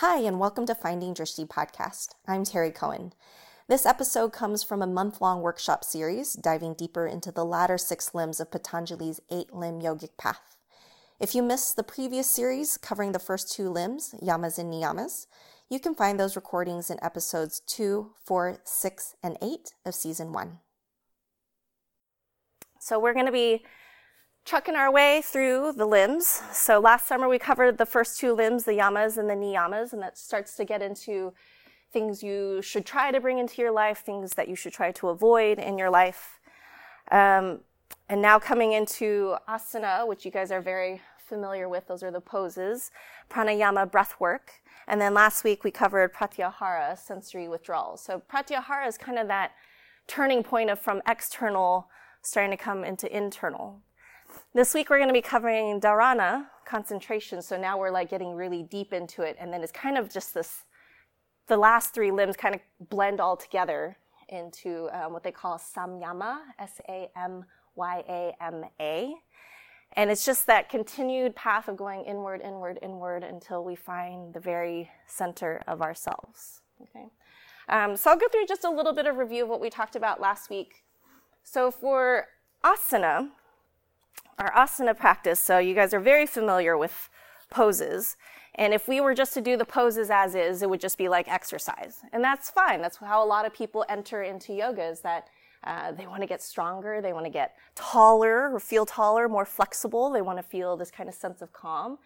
Hi, and welcome to Finding Drishti podcast. I'm Terry Cohen. This episode comes from a month long workshop series diving deeper into the latter six limbs of Patanjali's eight limb yogic path. If you missed the previous series covering the first two limbs, yamas and niyamas, you can find those recordings in episodes 2, 4, 6, and 8 of season 1. So we're going to be trucking our way through the limbs. So last summer we covered the first two limbs, the yamas and the niyamas, and that starts to get into things you should try to bring into your life, things that you should try to avoid in your life. Um, and now coming into asana, which you guys are very familiar with, those are the poses, pranayama breath work. And then last week we covered pratyahara, sensory withdrawal. So pratyahara is kind of that turning point of from external starting to come into internal. This week we're going to be covering dharana, concentration. So now we're like getting really deep into it. And then it's kind of just this, the last three limbs kind of blend all together into um, what they call samyama, S-A-M-Y-A-M-A. And it's just that continued path of going inward, inward, inward until we find the very center of ourselves. Okay. Um, so I'll go through just a little bit of review of what we talked about last week. So for asana, our asana practice, so you guys are very familiar with poses. And if we were just to do the poses as is, it would just be like exercise. And that's fine. That's how a lot of people enter into yoga is that uh, they want to get stronger, they want to get taller or feel taller, more flexible. They want to feel this kind of sense of calm.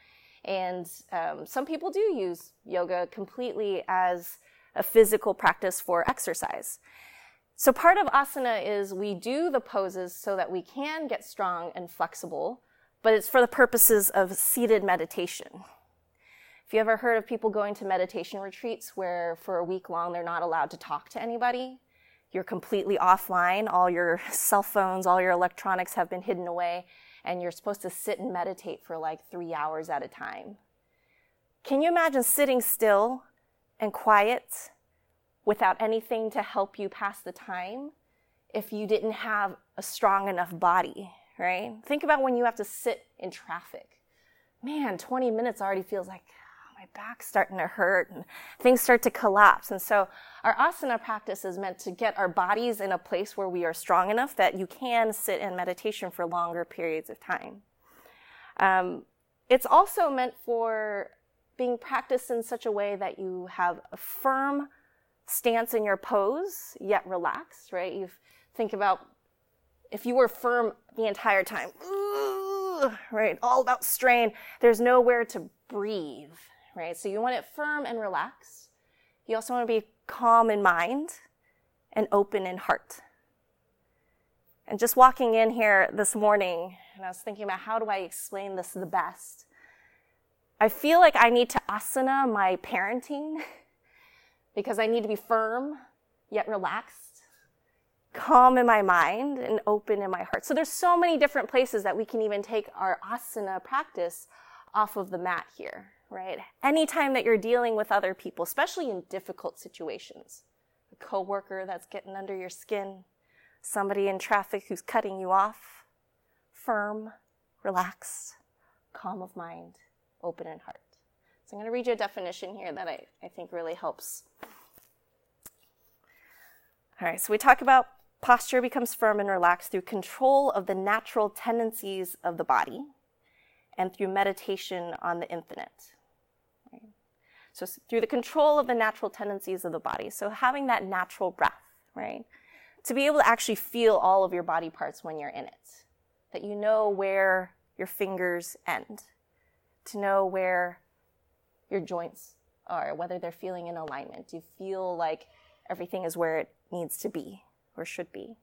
And um, some people do use yoga completely as a physical practice for exercise. So part of asana is we do the poses so that we can get strong and flexible, but it's for the purposes of seated meditation. If you ever heard of people going to meditation retreats where for a week long they're not allowed to talk to anybody, you're completely offline, all your cell phones, all your electronics have been hidden away, and you're supposed to sit and meditate for like three hours at a time. Can you imagine sitting still and quiet without anything to help you pass the time if you didn't have a strong enough body, right? Think about when you have to sit in traffic. Man, 20 minutes already feels like oh, my back's starting to hurt and things start to collapse. And so our asana practice is meant to get our bodies in a place where we are strong enough that you can sit in meditation for longer periods of time. Um, it's also meant for being practiced in such a way that you have a firm stance in your pose, yet relaxed, right? You think about if you were firm the entire time, right? All about strain. There's nowhere to breathe, right? So you want it firm and relaxed. You also want to be calm in mind and open in heart. And just walking in here this morning, and I was thinking about how do I explain this the best? I feel like I need to asana my parenting because I need to be firm yet relaxed, calm in my mind and open in my heart. So there's so many different places that we can even take our asana practice off of the mat here, right? Anytime that you're dealing with other people, especially in difficult situations, a coworker that's getting under your skin, somebody in traffic who's cutting you off, firm, relaxed, calm of mind, open in heart. So I'm going to read you a definition here that I, I think really helps. All right, so we talk about posture becomes firm and relaxed through control of the natural tendencies of the body and through meditation on the infinite. So through the control of the natural tendencies of the body. So having that natural breath, right? To be able to actually feel all of your body parts when you're in it. That you know where your fingers end. To know where your joints are, whether they're feeling in alignment. Do you feel like everything is where it needs to be or should be?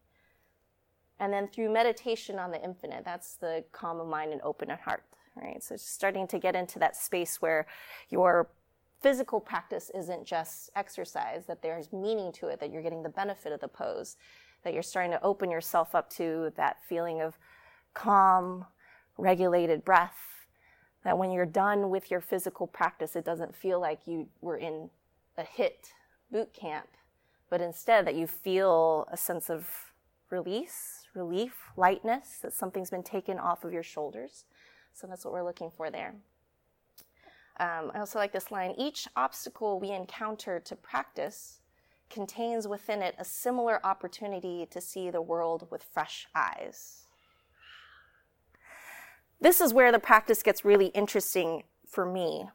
And then through meditation on the infinite, that's the calm of mind and open of heart, right? So just starting to get into that space where your physical practice isn't just exercise, that there's meaning to it, that you're getting the benefit of the pose, that you're starting to open yourself up to that feeling of calm, regulated breath, that when you're done with your physical practice, it doesn't feel like you were in a HIIT boot camp, but instead that you feel a sense of release, relief, lightness, that something's been taken off of your shoulders. So that's what we're looking for there. Um, I also like this line each obstacle we encounter to practice contains within it a similar opportunity to see the world with fresh eyes. This is where the practice gets really interesting for me.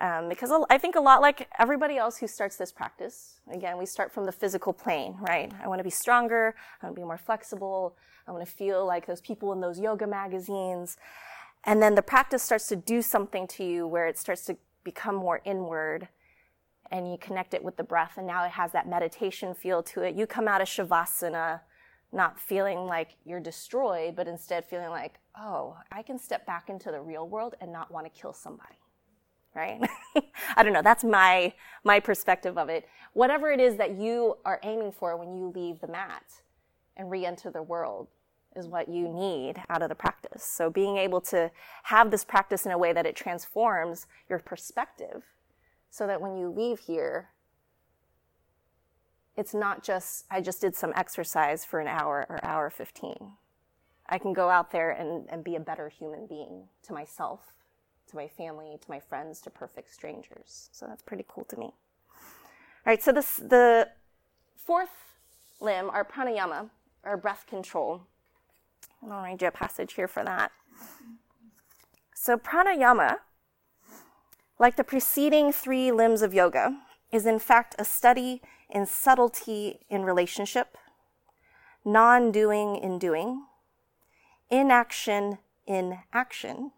Um, because I think a lot like everybody else who starts this practice, again, we start from the physical plane, right? I want to be stronger. I want to be more flexible. I want to feel like those people in those yoga magazines. And then the practice starts to do something to you where it starts to become more inward and you connect it with the breath. And now it has that meditation feel to it. You come out of Shavasana not feeling like you're destroyed, but instead feeling like, oh, I can step back into the real world and not want to kill somebody. Right? I don't know. That's my, my perspective of it. Whatever it is that you are aiming for when you leave the mat and re enter the world, is what you need out of the practice. So being able to have this practice in a way that it transforms your perspective so that when you leave here, it's not just, I just did some exercise for an hour or hour 15. I can go out there and, and be a better human being to myself, to my family, to my friends, to perfect strangers. So that's pretty cool to me. All right, so this, the fourth limb, our pranayama, our breath control, and I'll read you a passage here for that. So, pranayama, like the preceding three limbs of yoga, is in fact a study in subtlety in relationship, non doing in doing, inaction in action.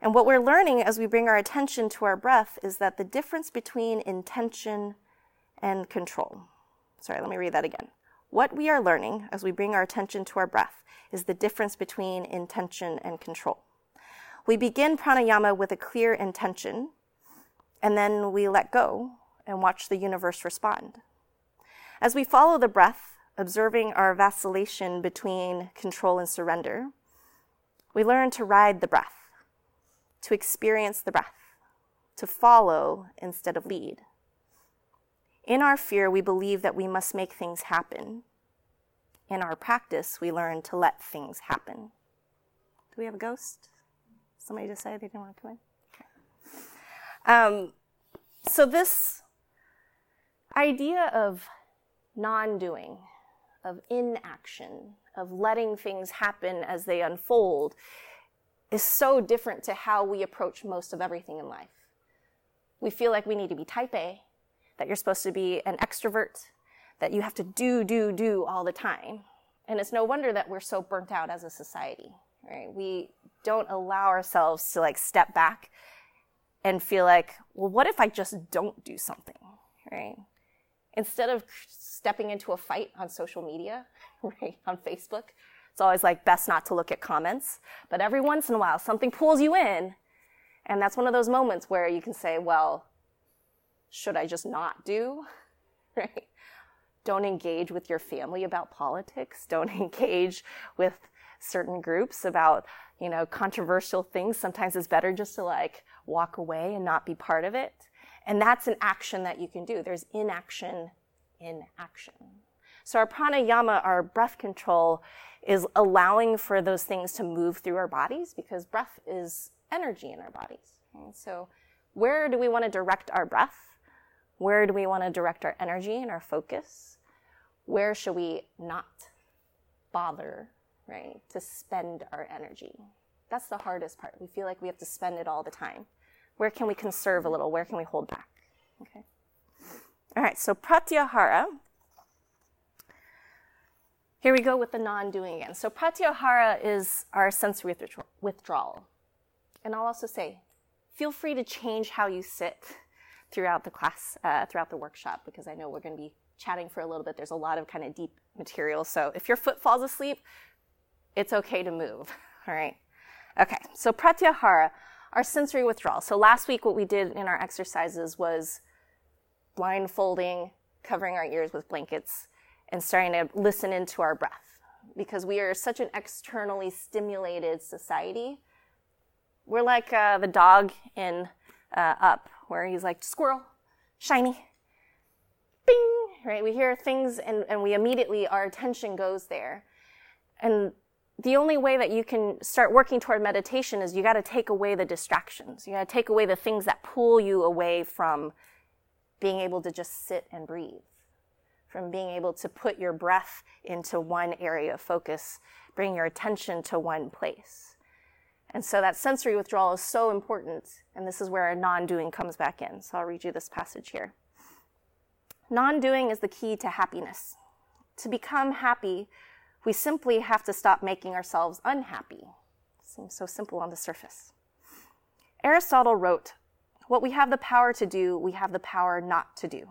And what we're learning as we bring our attention to our breath is that the difference between intention and control. Sorry, let me read that again. What we are learning as we bring our attention to our breath is the difference between intention and control. We begin pranayama with a clear intention, and then we let go and watch the universe respond. As we follow the breath, observing our vacillation between control and surrender, we learn to ride the breath, to experience the breath, to follow instead of lead. In our fear, we believe that we must make things happen, in our practice, we learn to let things happen. Do we have a ghost? Somebody say they didn't want to come in? Um, so, this idea of non doing, of inaction, of letting things happen as they unfold, is so different to how we approach most of everything in life. We feel like we need to be type A, that you're supposed to be an extrovert, that you have to do, do, do all the time. And it's no wonder that we're so burnt out as a society, right? We don't allow ourselves to like step back and feel like, well, what if I just don't do something, right? Instead of stepping into a fight on social media, right, on Facebook, it's always like best not to look at comments. But every once in a while, something pulls you in. And that's one of those moments where you can say, well, should I just not do? Right? Don't engage with your family about politics. Don't engage with certain groups about, you know, controversial things. Sometimes it's better just to like walk away and not be part of it. And that's an action that you can do. There's inaction in action. So our pranayama, our breath control, is allowing for those things to move through our bodies because breath is energy in our bodies. And so where do we want to direct our breath? Where do we want to direct our energy and our focus? Where should we not bother, right, to spend our energy? That's the hardest part. We feel like we have to spend it all the time. Where can we conserve a little? Where can we hold back? Okay. All right, so pratyahara. Here we go with the non doing again. So, pratyahara is our sensory withdrawal. And I'll also say, feel free to change how you sit throughout the class, uh, throughout the workshop, because I know we're going to be chatting for a little bit. There's a lot of kind of deep material. So if your foot falls asleep, it's okay to move. All right. Okay. So pratyahara, our sensory withdrawal. So last week, what we did in our exercises was blindfolding, covering our ears with blankets, and starting to listen into our breath. Because we are such an externally stimulated society. We're like uh, the dog in uh, Up, where he's like, squirrel, shiny, bing, right? We hear things and, and we immediately, our attention goes there. And the only way that you can start working toward meditation is you got to take away the distractions. You got to take away the things that pull you away from being able to just sit and breathe, from being able to put your breath into one area of focus, bring your attention to one place. And so that sensory withdrawal is so important, and this is where non doing comes back in. So I'll read you this passage here. Non doing is the key to happiness. To become happy, we simply have to stop making ourselves unhappy. Seems so simple on the surface. Aristotle wrote, What we have the power to do, we have the power not to do.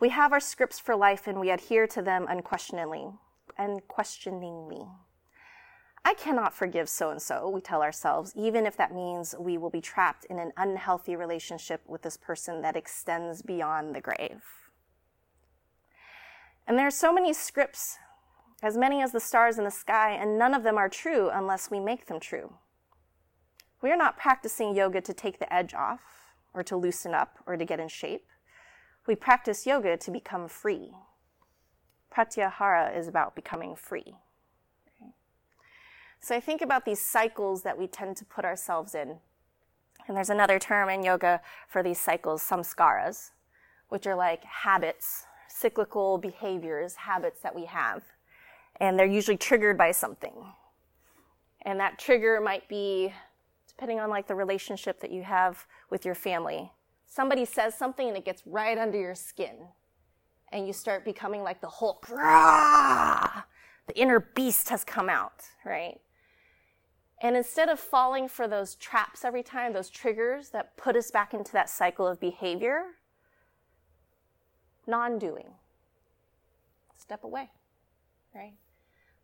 We have our scripts for life and we adhere to them unquestioningly. Unquestioningly. I cannot forgive so and so, we tell ourselves, even if that means we will be trapped in an unhealthy relationship with this person that extends beyond the grave. And there are so many scripts as many as the stars in the sky, and none of them are true unless we make them true. We are not practicing yoga to take the edge off, or to loosen up, or to get in shape. We practice yoga to become free. Pratyahara is about becoming free. So I think about these cycles that we tend to put ourselves in. And there's another term in yoga for these cycles, samskaras, which are like habits, cyclical behaviors, habits that we have and they're usually triggered by something. And that trigger might be, depending on like the relationship that you have with your family, somebody says something and it gets right under your skin. And you start becoming like the Hulk. Rah! The inner beast has come out, right? And instead of falling for those traps every time, those triggers that put us back into that cycle of behavior, non doing. Step away, right?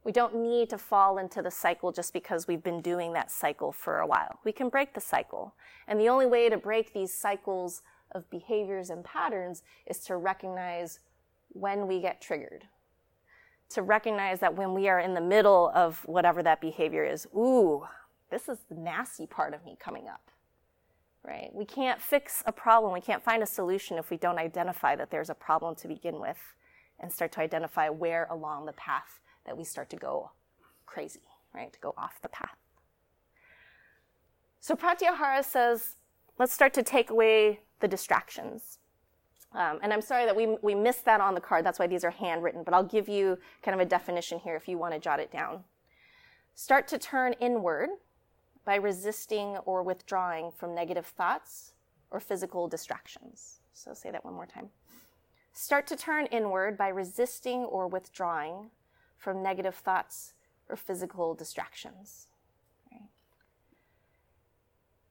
We don't need to fall into the cycle just because we've been doing that cycle for a while. We can break the cycle. And the only way to break these cycles of behaviors and patterns is to recognize when we get triggered. To recognize that when we are in the middle of whatever that behavior is, ooh, this is the nasty part of me coming up. Right? We can't fix a problem, we can't find a solution if we don't identify that there's a problem to begin with and start to identify where along the path that we start to go crazy, right? To go off the path. So Pratyahara says, let's start to take away the distractions. Um, and I'm sorry that we, we missed that on the card. That's why these are handwritten, but I'll give you kind of a definition here if you want to jot it down. Start to turn inward by resisting or withdrawing from negative thoughts or physical distractions. So say that one more time. Start to turn inward by resisting or withdrawing from negative thoughts or physical distractions. Right?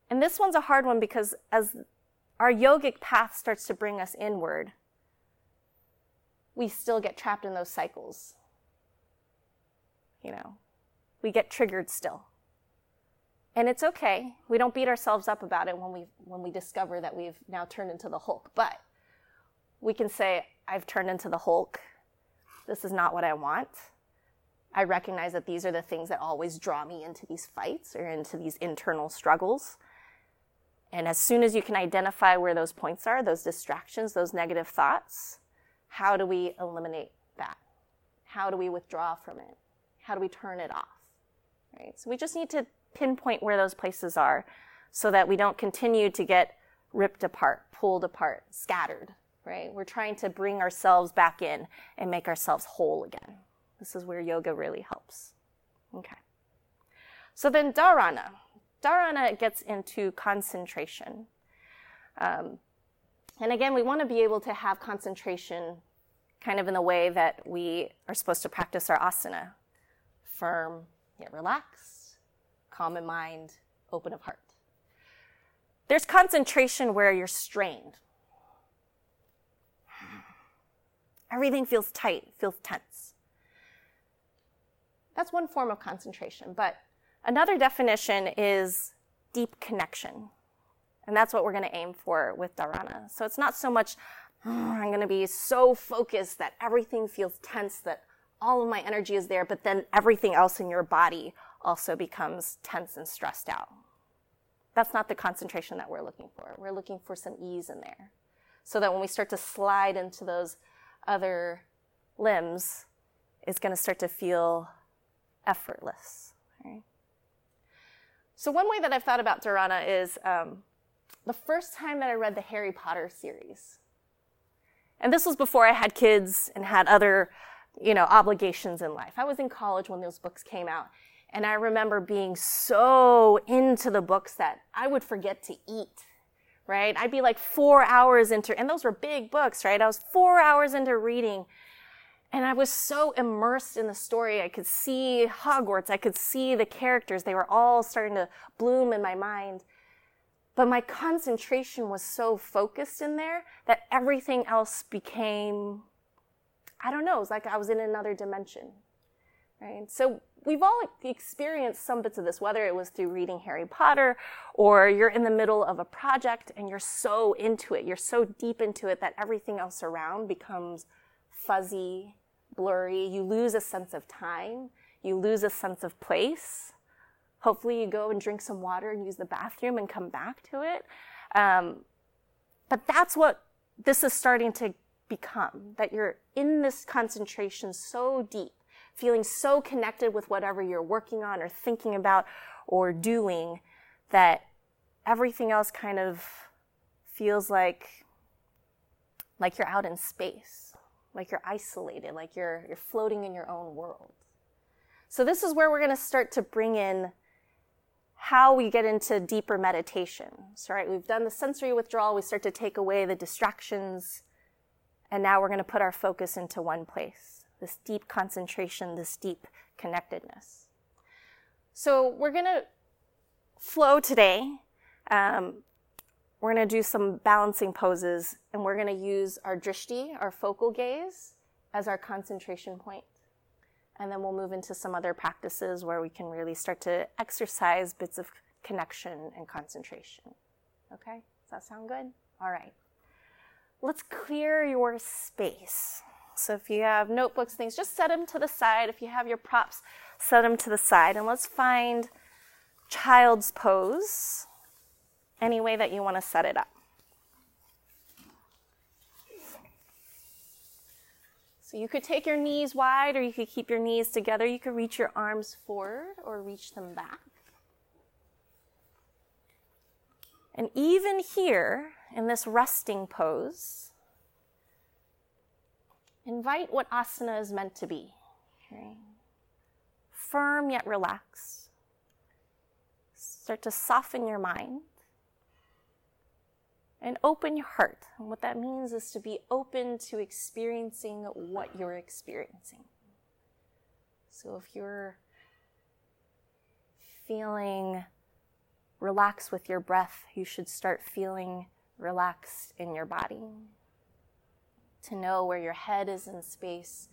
And this one's a hard one because as our yogic path starts to bring us inward, we still get trapped in those cycles. You know, we get triggered still. And it's okay. We don't beat ourselves up about it when we when we discover that we've now turned into the Hulk. But we can say, I've turned into the Hulk. This is not what I want. I recognize that these are the things that always draw me into these fights or into these internal struggles. And as soon as you can identify where those points are, those distractions, those negative thoughts, how do we eliminate that? How do we withdraw from it? How do we turn it off? Right? So we just need to pinpoint where those places are so that we don't continue to get ripped apart, pulled apart, scattered, right? We're trying to bring ourselves back in and make ourselves whole again. This is where yoga really helps. Okay. So then dharana. Dharana gets into concentration. Um, and again, we want to be able to have concentration kind of in the way that we are supposed to practice our asana firm yet relaxed, calm in mind, open of heart. There's concentration where you're strained. Everything feels tight, feels tense. That's one form of concentration. But another definition is deep connection. And that's what we're going to aim for with dharana. So it's not so much, oh, I'm going to be so focused that everything feels tense, that all of my energy is there, but then everything else in your body also becomes tense and stressed out. That's not the concentration that we're looking for. We're looking for some ease in there. So that when we start to slide into those other limbs, it's going to start to feel effortless. Right? So, one way that I've thought about dharana is um, the first time that I read the Harry Potter series. And this was before I had kids and had other, you know, obligations in life. I was in college when those books came out. And I remember being so into the books that I would forget to eat, right? I'd be like four hours into, and those were big books, right? I was four hours into reading. And I was so immersed in the story. I could see Hogwarts. I could see the characters. They were all starting to bloom in my mind. But my concentration was so focused in there that everything else became, I don't know, it was like I was in another dimension. Right? So we've all experienced some bits of this, whether it was through reading Harry Potter or you're in the middle of a project and you're so into it, you're so deep into it that everything else around becomes fuzzy, blurry. You lose a sense of time, you lose a sense of place. Hopefully, you go and drink some water and use the bathroom and come back to it. Um, but that's what this is starting to become that you're in this concentration so deep, feeling so connected with whatever you're working on or thinking about or doing that everything else kind of feels like like you're out in space, like you're isolated, like you're you're floating in your own world. So this is where we're going to start to bring in how we get into deeper meditations, right? We've done the sensory withdrawal, we start to take away the distractions, and now we're going to put our focus into one place this deep concentration, this deep connectedness. So we're going to flow today. Um, we're going to do some balancing poses, and we're going to use our drishti, our focal gaze, as our concentration point. And then we'll move into some other practices where we can really start to exercise bits of connection and concentration. Okay? Does that sound good? All right. Let's clear your space. So if you have notebooks, things, just set them to the side. If you have your props, set them to the side. And let's find child's pose, any way that you want to set it up. So you could take your knees wide or you could keep your knees together. You could reach your arms forward or reach them back. And even here, in this resting pose, invite what asana is meant to be. Firm yet relaxed. Start to soften your mind and open your heart. And what that means is to be open to experiencing what you're experiencing. So if you're feeling relaxed with your breath, you should start feeling relaxed in your body. To know where your head is in space,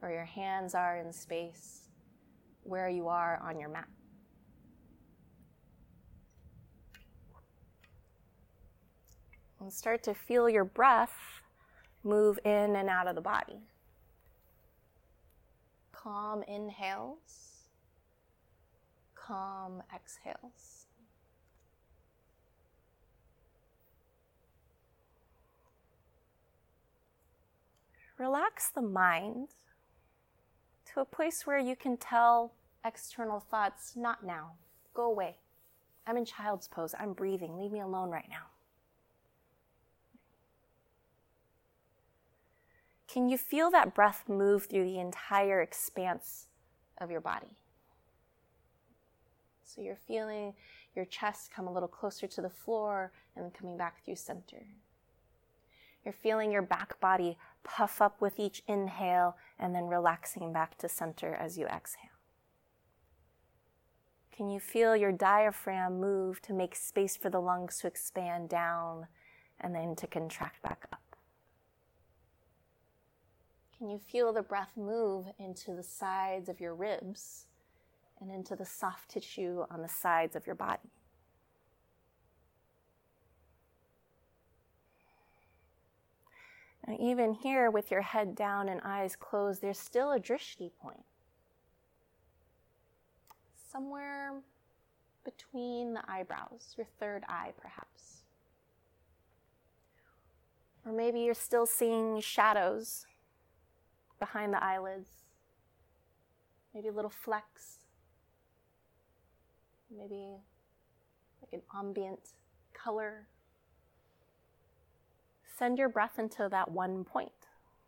where your hands are in space, where you are on your mat. And start to feel your breath move in and out of the body. Calm inhales, calm exhales. Relax the mind to a place where you can tell external thoughts, not now, go away. I'm in child's pose, I'm breathing, leave me alone right now. Can you feel that breath move through the entire expanse of your body? So you're feeling your chest come a little closer to the floor and then coming back through center. You're feeling your back body puff up with each inhale and then relaxing back to center as you exhale. Can you feel your diaphragm move to make space for the lungs to expand down and then to contract back up? Can you feel the breath move into the sides of your ribs and into the soft tissue on the sides of your body? Now, even here, with your head down and eyes closed, there's still a drishti point. Somewhere between the eyebrows, your third eye, perhaps. Or maybe you're still seeing shadows behind the eyelids. maybe a little flex, maybe like an ambient color. Send your breath into that one point,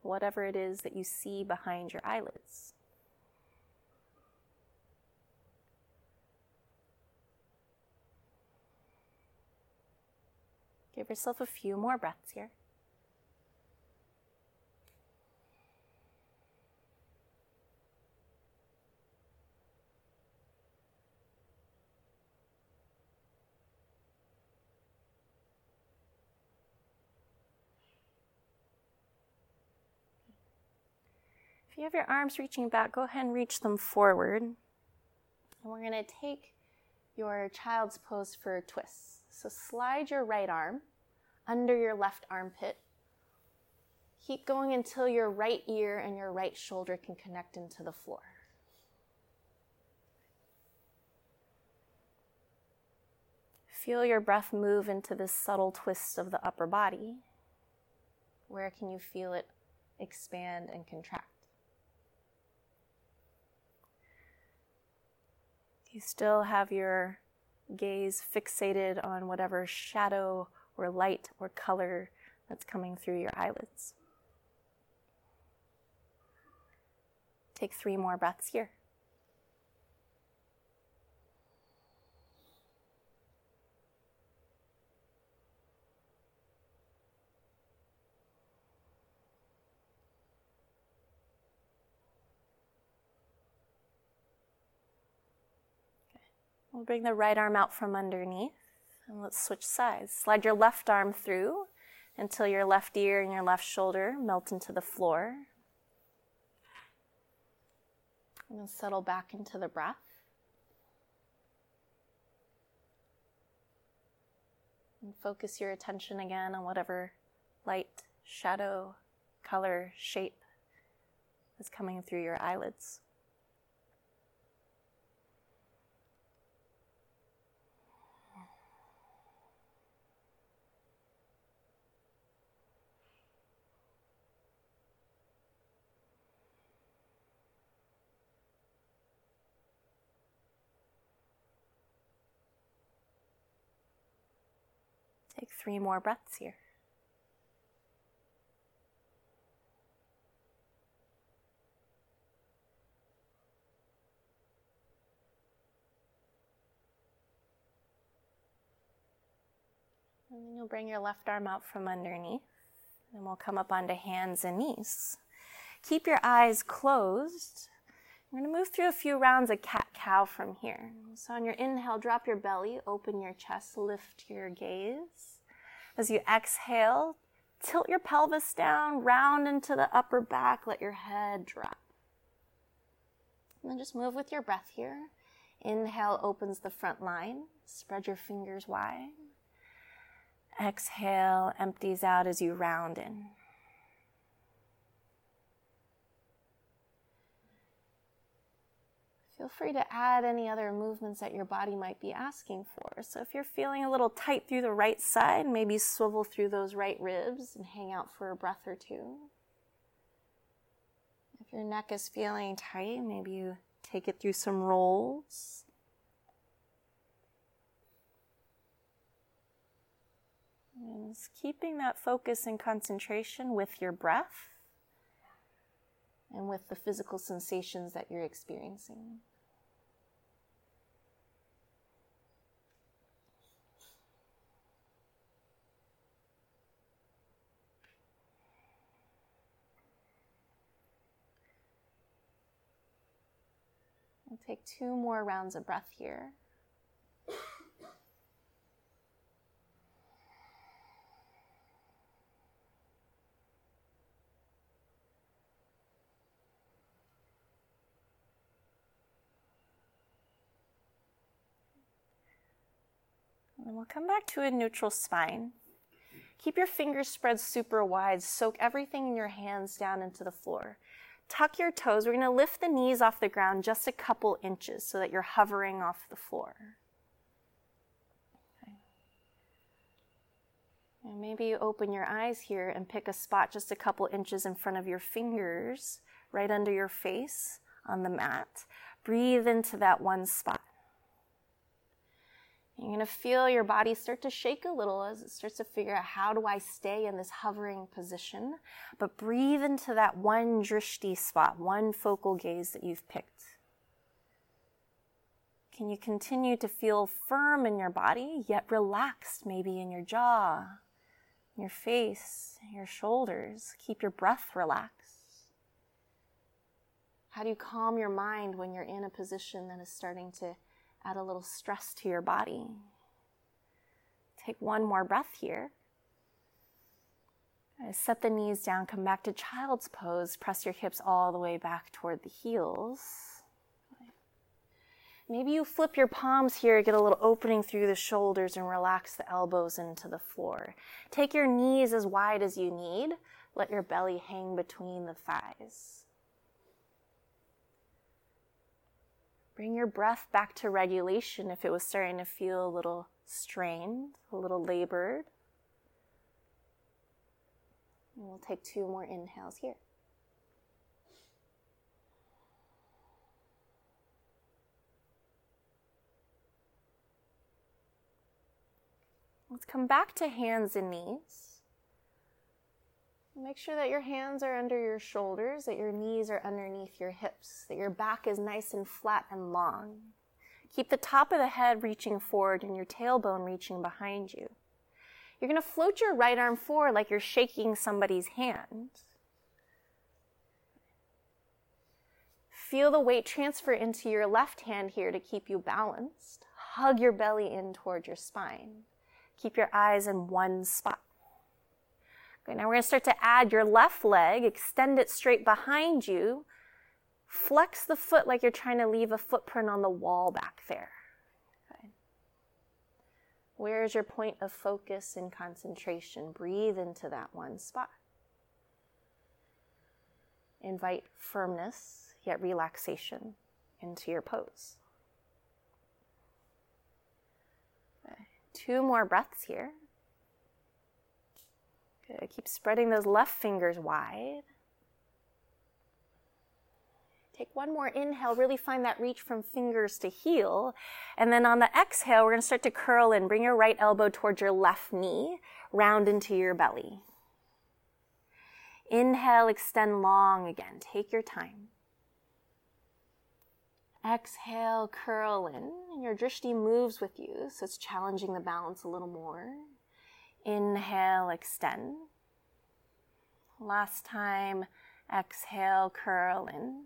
whatever it is that you see behind your eyelids. Give yourself a few more breaths here. You have your arms reaching back, go ahead and reach them forward. And we're going to take your child's pose for twists. So slide your right arm under your left armpit. Keep going until your right ear and your right shoulder can connect into the floor. Feel your breath move into this subtle twist of the upper body. Where can you feel it expand and contract? You still have your gaze fixated on whatever shadow or light or color that's coming through your eyelids. Take three more breaths here. We'll bring the right arm out from underneath and let's switch sides. Slide your left arm through until your left ear and your left shoulder melt into the floor. And then settle back into the breath. And focus your attention again on whatever light, shadow, color, shape is coming through your eyelids. Take three more breaths here. And then you'll bring your left arm out from underneath, and we'll come up onto hands and knees. Keep your eyes closed. We're going to move through a few rounds of cat cow from here. So, on your inhale, drop your belly, open your chest, lift your gaze. As you exhale, tilt your pelvis down, round into the upper back, let your head drop. And then just move with your breath here. Inhale opens the front line, spread your fingers wide. Exhale empties out as you round in. Feel free to add any other movements that your body might be asking for. So, if you're feeling a little tight through the right side, maybe swivel through those right ribs and hang out for a breath or two. If your neck is feeling tight, maybe you take it through some rolls. And keeping that focus and concentration with your breath and with the physical sensations that you're experiencing. Take two more rounds of breath here. We'll come back to a neutral spine. Keep your fingers spread super wide. Soak everything in your hands down into the floor. Tuck your toes. We're going to lift the knees off the ground just a couple inches so that you're hovering off the floor. Okay. And maybe you open your eyes here and pick a spot just a couple inches in front of your fingers, right under your face, on the mat. Breathe into that one spot. You're going to feel your body start to shake a little as it starts to figure out how do I stay in this hovering position. But breathe into that one drishti spot, one focal gaze that you've picked. Can you continue to feel firm in your body, yet relaxed maybe in your jaw, your face, your shoulders? Keep your breath relaxed. How do you calm your mind when you're in a position that is starting to add a little stress to your body. Take one more breath here. Set the knees down, come back to child's pose. Press your hips all the way back toward the heels. Maybe you flip your palms here, get a little opening through the shoulders, and relax the elbows into the floor. Take your knees as wide as you need. Let your belly hang between the thighs. Bring your breath back to regulation if it was starting to feel a little strained, a little labored. And we'll take two more inhales here. Let's come back to hands and knees. Make sure that your hands are under your shoulders, that your knees are underneath your hips, that your back is nice and flat and long. Keep the top of the head reaching forward and your tailbone reaching behind you. You're going to float your right arm forward like you're shaking somebody's hand. Feel the weight transfer into your left hand here to keep you balanced. Hug your belly in toward your spine. Keep your eyes in one spot. Okay, now we're going to start to add your left leg, extend it straight behind you. Flex the foot like you're trying to leave a footprint on the wall back there. Okay. Where is your point of focus and concentration? Breathe into that one spot. Invite firmness, yet relaxation into your pose. Okay. Two more breaths here. Good. Keep spreading those left fingers wide. Take one more inhale, really find that reach from fingers to heel. And then on the exhale, we're going to start to curl in. Bring your right elbow towards your left knee, round into your belly. Inhale, extend long again. Take your time. Exhale, curl in. And your drishti moves with you, so it's challenging the balance a little more. Inhale, extend. Last time, exhale, curl in.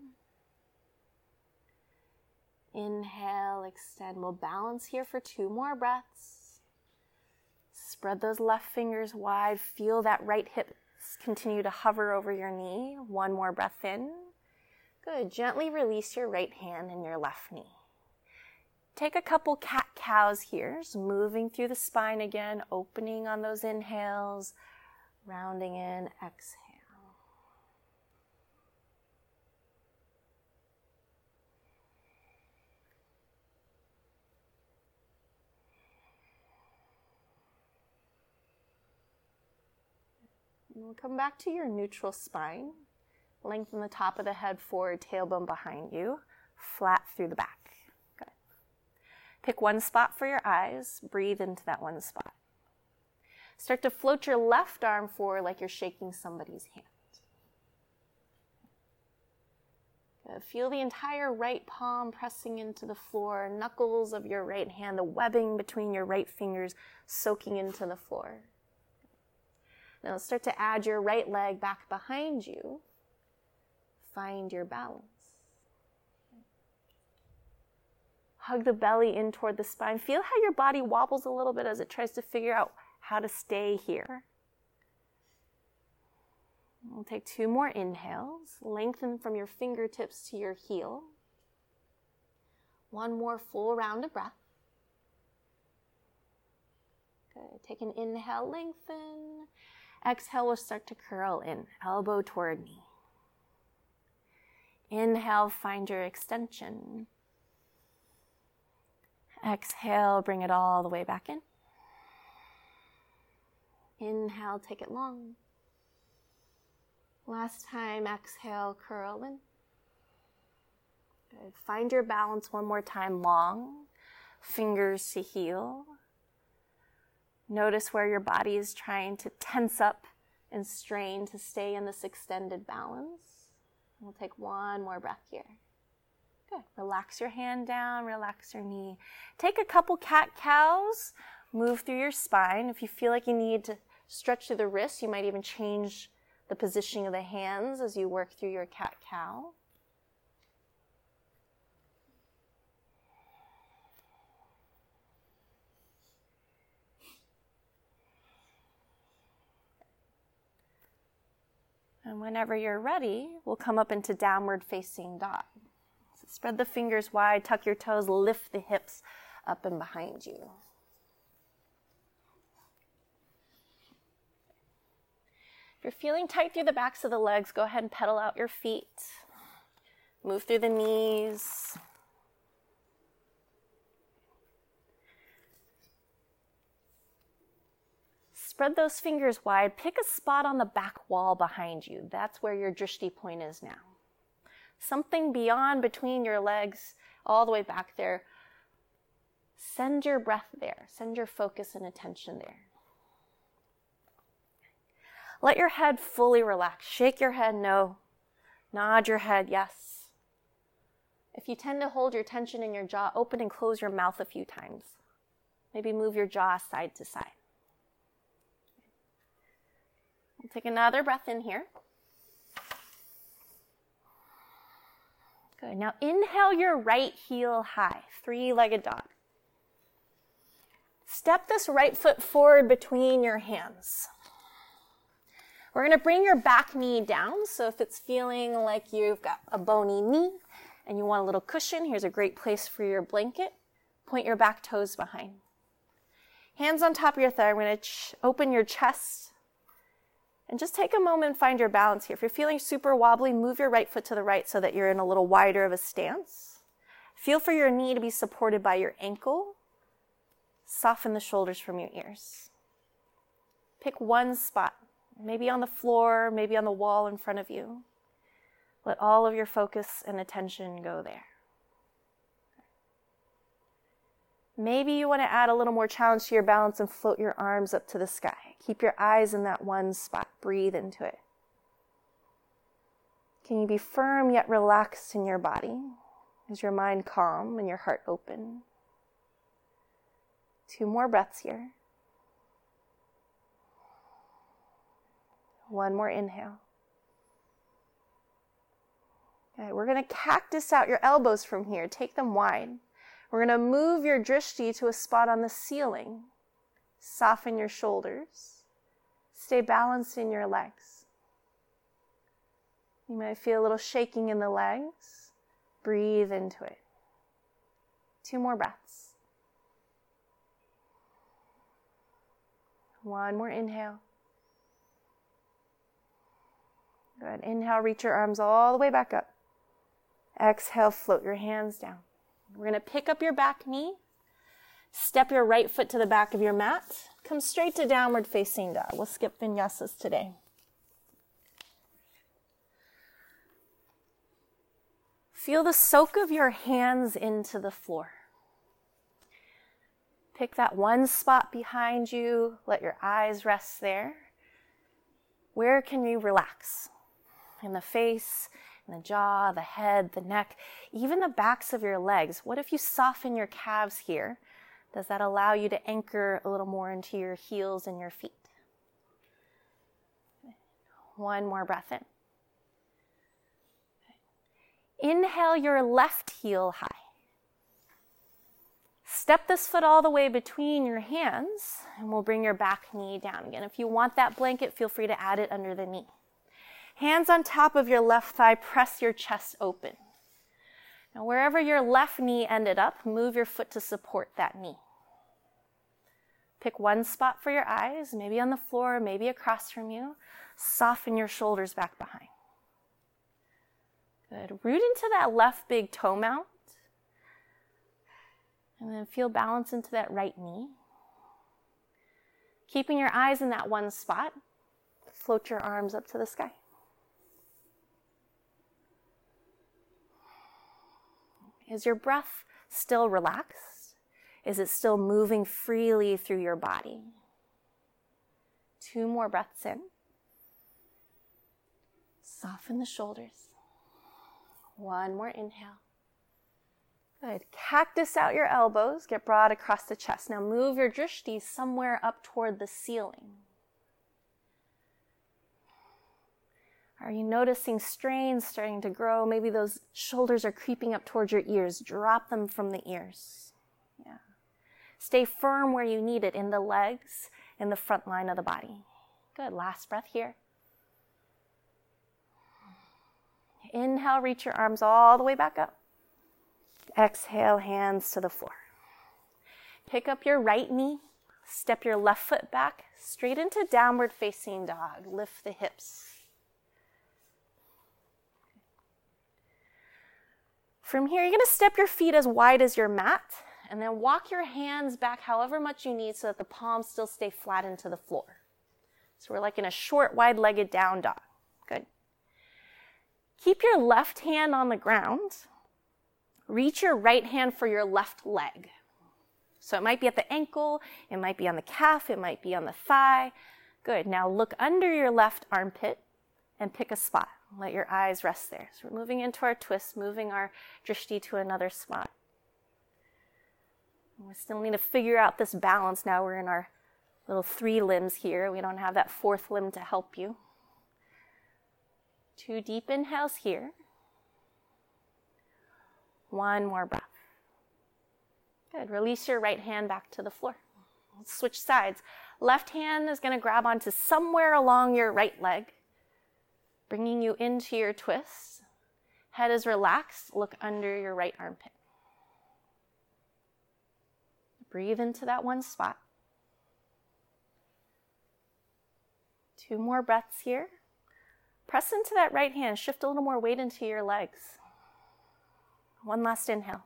Inhale, extend. We'll balance here for two more breaths. Spread those left fingers wide. Feel that right hip continue to hover over your knee. One more breath in. Good. Gently release your right hand and your left knee. Take a couple cat cows here, just moving through the spine again, opening on those inhales, rounding in, exhale. And we'll come back to your neutral spine. Lengthen the top of the head forward, tailbone behind you, flat through the back. Pick one spot for your eyes, breathe into that one spot. Start to float your left arm forward like you're shaking somebody's hand. Feel the entire right palm pressing into the floor, knuckles of your right hand, the webbing between your right fingers soaking into the floor. Now start to add your right leg back behind you. Find your balance. Hug the belly in toward the spine. Feel how your body wobbles a little bit as it tries to figure out how to stay here. We'll take two more inhales. Lengthen from your fingertips to your heel. One more full round of breath. Good. Take an inhale, lengthen. Exhale, we'll start to curl in, elbow toward knee. Inhale, find your extension. Exhale, bring it all the way back in. Inhale, take it long. Last time, exhale, curl in. Good. Find your balance one more time. Long fingers to heel. Notice where your body is trying to tense up and strain to stay in this extended balance. We'll take one more breath here. Relax your hand down, relax your knee. Take a couple cat cows, move through your spine. If you feel like you need to stretch through the wrists, you might even change the positioning of the hands as you work through your cat cow. And whenever you're ready, we'll come up into downward facing dog. Spread the fingers wide, tuck your toes, lift the hips up and behind you. If you're feeling tight through the backs of the legs, go ahead and pedal out your feet. Move through the knees. Spread those fingers wide. Pick a spot on the back wall behind you. That's where your drishti point is now. Something beyond between your legs, all the way back there. Send your breath there. Send your focus and attention there. Let your head fully relax. Shake your head no. Nod your head yes. If you tend to hold your tension in your jaw, open and close your mouth a few times. Maybe move your jaw side to side. We'll take another breath in here. Good. Now inhale your right heel high, three legged dog. Step this right foot forward between your hands. We're going to bring your back knee down. So if it's feeling like you've got a bony knee and you want a little cushion, here's a great place for your blanket. Point your back toes behind. Hands on top of your thigh. We're going to ch- open your chest and just take a moment and find your balance here. If you're feeling super wobbly, move your right foot to the right so that you're in a little wider of a stance. Feel for your knee to be supported by your ankle. Soften the shoulders from your ears. Pick one spot maybe on the floor, maybe on the wall in front of you. Let all of your focus and attention go there. Maybe you want to add a little more challenge to your balance and float your arms up to the sky. Keep your eyes in that one spot. Breathe into it. Can you be firm yet relaxed in your body? Is your mind calm and your heart open? Two more breaths here. One more inhale. Okay, we're going to cactus out your elbows from here. Take them wide. We're going to move your drishti to a spot on the ceiling. Soften your shoulders. Stay balanced in your legs. You might feel a little shaking in the legs. Breathe into it. Two more breaths. One more inhale. Good. Inhale, reach your arms all the way back up. Exhale, float your hands down. We're going to pick up your back knee. Step your right foot to the back of your mat. Come straight to downward facing dog. We'll skip vinyasas today. Feel the soak of your hands into the floor. Pick that one spot behind you. Let your eyes rest there. Where can you relax? in the face, the jaw, the head, the neck, even the backs of your legs. What if you soften your calves here? Does that allow you to anchor a little more into your heels and your feet? One more breath in. Inhale your left heel high. Step this foot all the way between your hands, and we'll bring your back knee down again. If you want that blanket, feel free to add it under the knee. Hands on top of your left thigh, press your chest open. Now, wherever your left knee ended up, move your foot to support that knee. Pick one spot for your eyes, maybe on the floor, maybe across from you. Soften your shoulders back behind. Good. Root into that left big toe mount. And then feel balance into that right knee. Keeping your eyes in that one spot, float your arms up to the sky. Is your breath still relaxed? Is it still moving freely through your body? Two more breaths in. Soften the shoulders. One more inhale. Good. Cactus out your elbows, get broad across the chest. Now move your drishti somewhere up toward the ceiling. Are you noticing strains starting to grow? Maybe those shoulders are creeping up towards your ears. Drop them from the ears. Yeah. Stay firm where you need it in the legs, in the front line of the body. Good. Last breath here. Inhale, reach your arms all the way back up. Exhale, hands to the floor. Pick up your right knee, step your left foot back straight into downward facing dog. Lift the hips. From here, you're to step your feet as wide as your mat and then walk your hands back however much you need so that the palms still stay flat into the floor. So we're like in a short, wide legged down dog. Good. Keep your left hand on the ground reach your right hand for your left leg. So it might be at the ankle, it might be on the calf, it might be on the thigh. Good. Now look under your left armpit and pick a spot. Let your eyes rest there. So we're moving into our twist, moving our drishti to another spot. We still need to figure out this balance. Now we're in our little three limbs here. We don't have that fourth limb to help you. Two deep inhales here. One more breath. Good. Release your right hand back to the floor. Let's switch sides. Left hand is going to grab onto somewhere along your right leg, bringing you into your twist. Head is relaxed. Look under your right armpit. Breathe into that one spot. Two more breaths here. Press into that right hand. Shift a little more weight into your legs. One last inhale.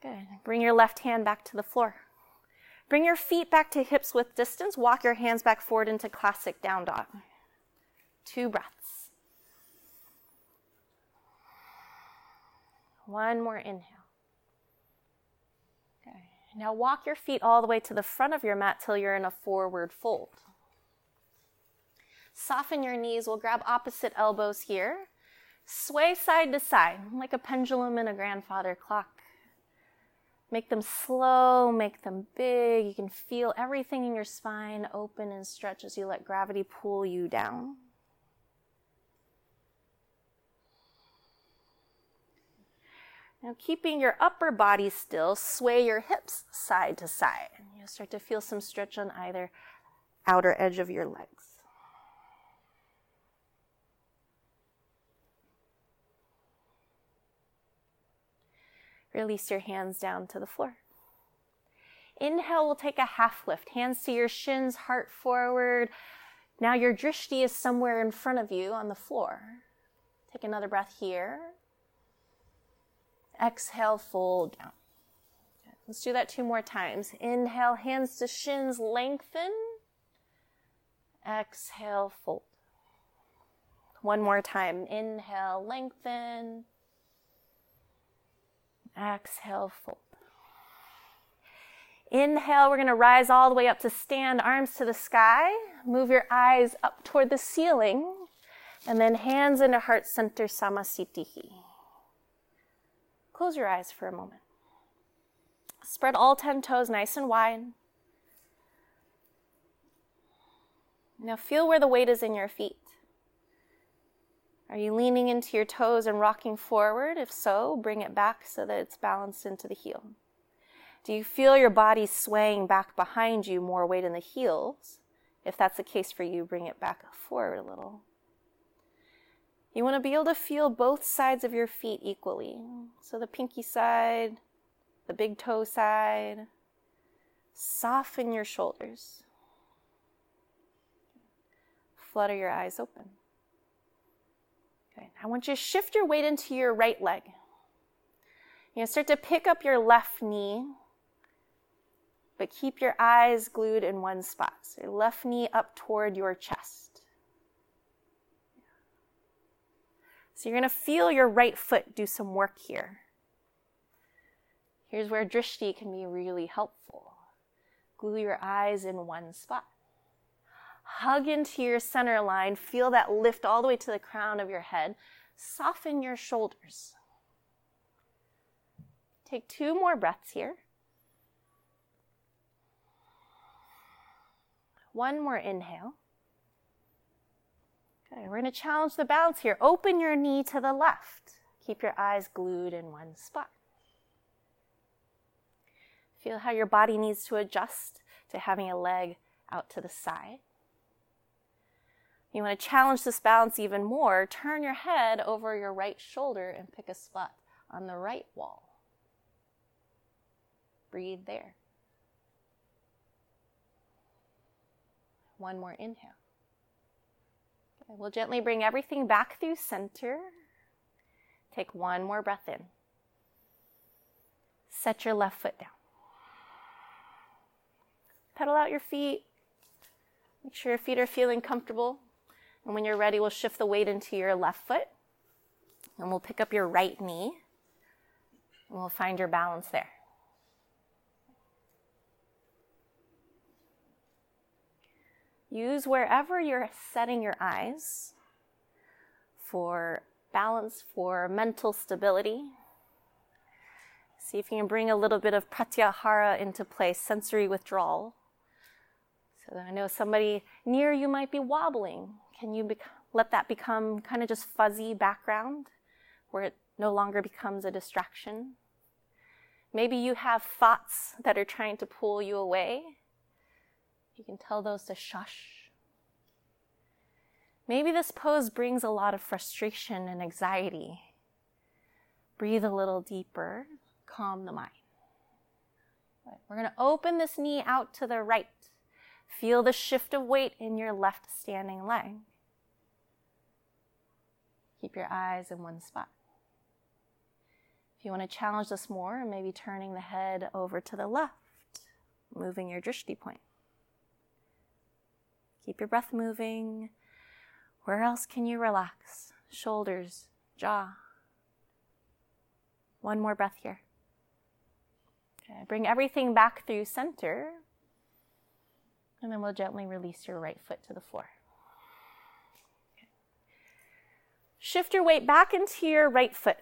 Good. Bring your left hand back to the floor. Bring your feet back to hips width distance. Walk your hands back forward into classic down dog. Two breaths. One more inhale. Okay. Now walk your feet all the way to the front of your mat till you're in a forward fold. Soften your knees. We'll grab opposite elbows here. Sway side to side, like a pendulum in a grandfather clock. Make them slow, make them big. You can feel everything in your spine open and stretch as you let gravity pull you down. Now, keeping your upper body still, sway your hips side to side. And You'll start to feel some stretch on either outer edge of your legs. Release your hands down to the floor. Inhale, we'll take a half lift. Hands to your shins, heart forward. Now your drishti is somewhere in front of you on the floor. Take another breath here. Exhale, fold down. Let's do that two more times. Inhale, hands to shins, lengthen. Exhale, fold. One more time. Inhale, lengthen. Exhale, fold. Inhale, we're going to rise all the way up to stand, arms to the sky. Move your eyes up toward the ceiling. And then hands into heart center, samasthiti. Close your eyes for a moment. Spread all 10 toes nice and wide. Now feel where the weight is in your feet. Are you leaning into your toes and rocking forward? If so, bring it back so that it's balanced into the heel. Do you feel your body swaying back behind you, more weight in the heels? If that's the case for you, bring it back forward a little. You want to be able to feel both sides of your feet equally. So the pinky side, the big toe side. Soften your shoulders. Flutter your eyes open. Okay, I want you to shift your weight into your right leg. Going to start to pick up your left knee, but keep your eyes glued in one spot. So your left knee up toward your chest. So you're going to feel your right foot do some work here. Here's where drishti can be really helpful. Glue your eyes in one spot. Hug into your center line. Feel that lift all the way to the crown of your head. Soften your shoulders. Take two more breaths here. One more inhale. Okay, we're going to challenge the balance here. Open your knee to the left. Keep your eyes glued in one spot. Feel how your body needs to adjust to having a leg out to the side. You want to challenge this balance even more. Turn your head over your right shoulder and pick a spot on the right wall. Breathe there. One more inhale. We'll gently bring everything back through center. Take one more breath in. Set your left foot down. Pedal out your feet. Make sure your feet are feeling comfortable. And when you're ready, we'll shift the weight into your left foot. And we'll pick up your right knee. And we'll find your balance there. Use wherever you're setting your eyes for balance, for mental stability. See if you can bring a little bit of pratyahara into place, sensory withdrawal. So I know somebody near you might be wobbling. Can you let that become kind of just fuzzy background where it no longer becomes a distraction? Maybe you have thoughts that are trying to pull you away. You can tell those to shush. Maybe this pose brings a lot of frustration and anxiety. Breathe a little deeper, calm the mind. We're going to open this knee out to the right. Feel the shift of weight in your left standing leg. Keep your eyes in one spot. If you want to challenge this more, maybe turning the head over to the left, moving your drishti point. Keep your breath moving. Where else can you relax? Shoulders, jaw. One more breath here. Okay, bring everything back through center. And then we'll gently release your right foot to the floor. Shift your weight back into your right foot.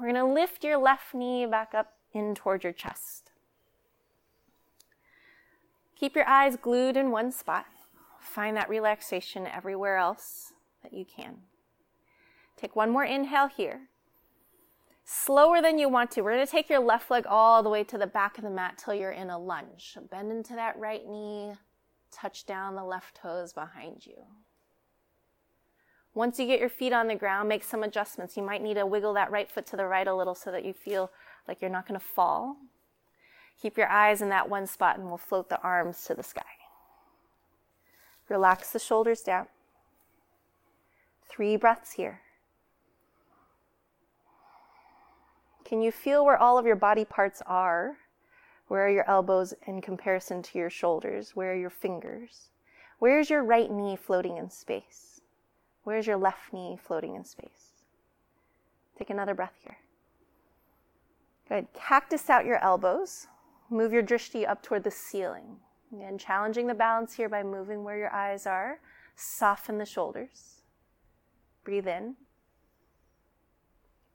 We're going to lift your left knee back up in toward your chest. Keep your eyes glued in one spot. Find that relaxation everywhere else that you can. Take one more inhale here. Slower than you want to. We're going to take your left leg all the way to the back of the mat till you're in a lunge. Bend into that right knee, touch down the left toes behind you. Once you get your feet on the ground, make some adjustments. You might need to wiggle that right foot to the right a little so that you feel like you're not going to fall. Keep your eyes in that one spot and we'll float the arms to the sky. Relax the shoulders down. Three breaths here. Can you feel where all of your body parts are? Where are your elbows in comparison to your shoulders? Where are your fingers? Where's your right knee floating in space? Where's your left knee floating in space? Take another breath here. Good. Cactus out your elbows. Move your drishti up toward the ceiling. Again, challenging the balance here by moving where your eyes are. Soften the shoulders. Breathe in.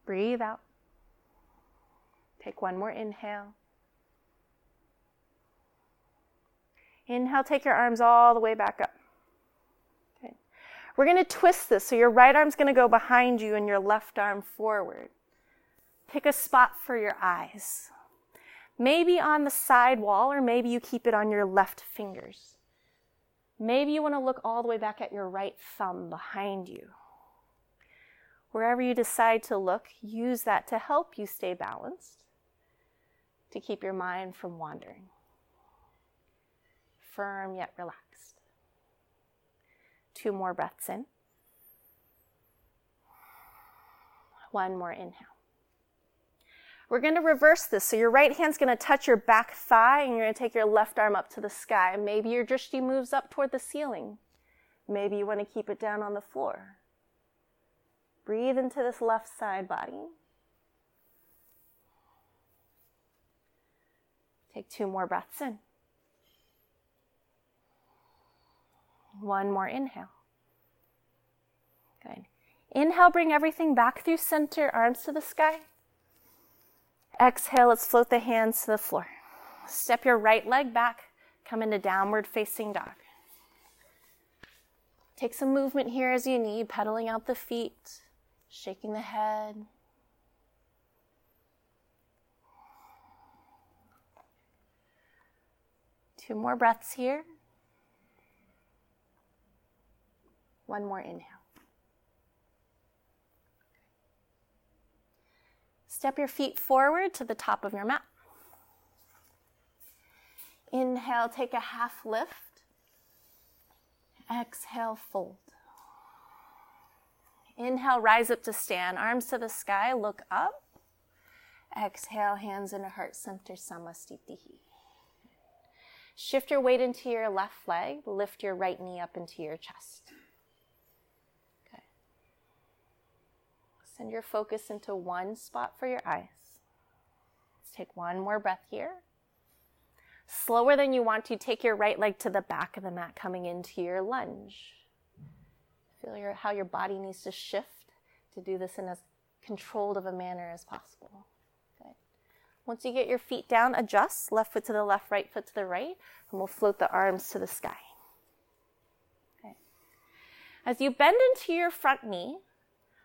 Breathe out. Take one more inhale. Inhale, take your arms all the way back up. Okay. We're going to twist this. So your right arm's going to go behind you and your left arm forward. Pick a spot for your eyes maybe on the side wall, or maybe you keep it on your left fingers. Maybe you want to look all the way back at your right thumb behind you. Wherever you decide to look, use that to help you stay balanced, to keep your mind from wandering. Firm yet relaxed. Two more breaths in. One more inhale. We're going to reverse this. So your right hand's going to touch your back thigh and you're going to take your left arm up to the sky. Maybe your drishti moves up toward the ceiling. Maybe you want to keep it down on the floor. Breathe into this left side body. Take two more breaths in. One more inhale. Good. Inhale, bring everything back through center, arms to the sky. Exhale, let's float the hands to the floor. Step your right leg back, come into downward facing dog. Take some movement here as you need, pedaling out the feet, shaking the head. Two more breaths here. One more inhale. Step your feet forward to the top of your mat. Inhale, take a half lift. Exhale, fold. Inhale, rise up to stand, arms to the sky, look up. Exhale, hands in a heart center, Samasthiti. Shift your weight into your left leg, lift your right knee up into your chest. Send your focus into one spot for your eyes. Let's take one more breath here. Slower than you want to, take your right leg to the back of the mat, coming into your lunge. Feel your, how your body needs to shift to do this in as controlled of a manner as possible. Good. Once you get your feet down, adjust left foot to the left, right foot to the right, and we'll float the arms to the sky. As you bend into your front knee,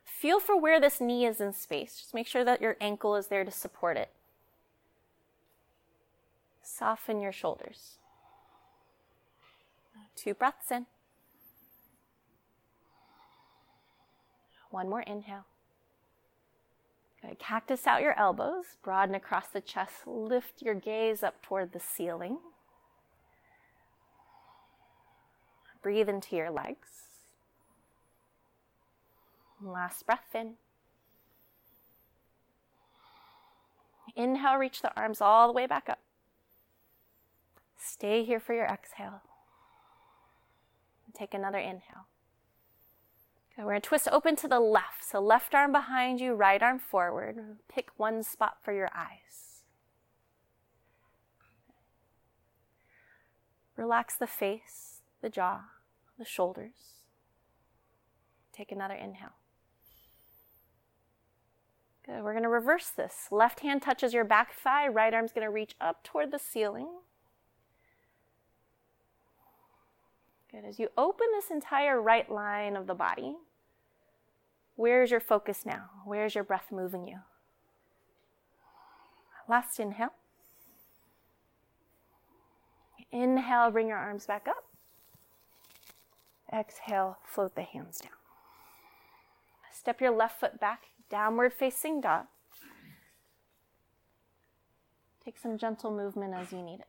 feel for where this knee is in space. Just make sure that your ankle is there to support it. Soften your shoulders. Two breaths in. One more inhale. Good. Cactus out your elbows, broaden across the chest, lift your gaze up toward the ceiling. Breathe into your legs. Last breath in. Inhale, reach the arms all the way back up. Stay here for your exhale. Take another inhale. Okay, we're going to twist open to the left. So, left arm behind you, right arm forward. Pick one spot for your eyes. Relax the face, the jaw, the shoulders. Take another inhale. Good. We're going to reverse this. Left hand touches your back thigh, right arm's going to reach up toward the ceiling. Good. As you open this entire right line of the body, where is your focus now? Where is your breath moving you? Last inhale. Inhale, bring your arms back up. Exhale, float the hands down. Step your left foot back, downward facing dog. Take some gentle movement as you need it.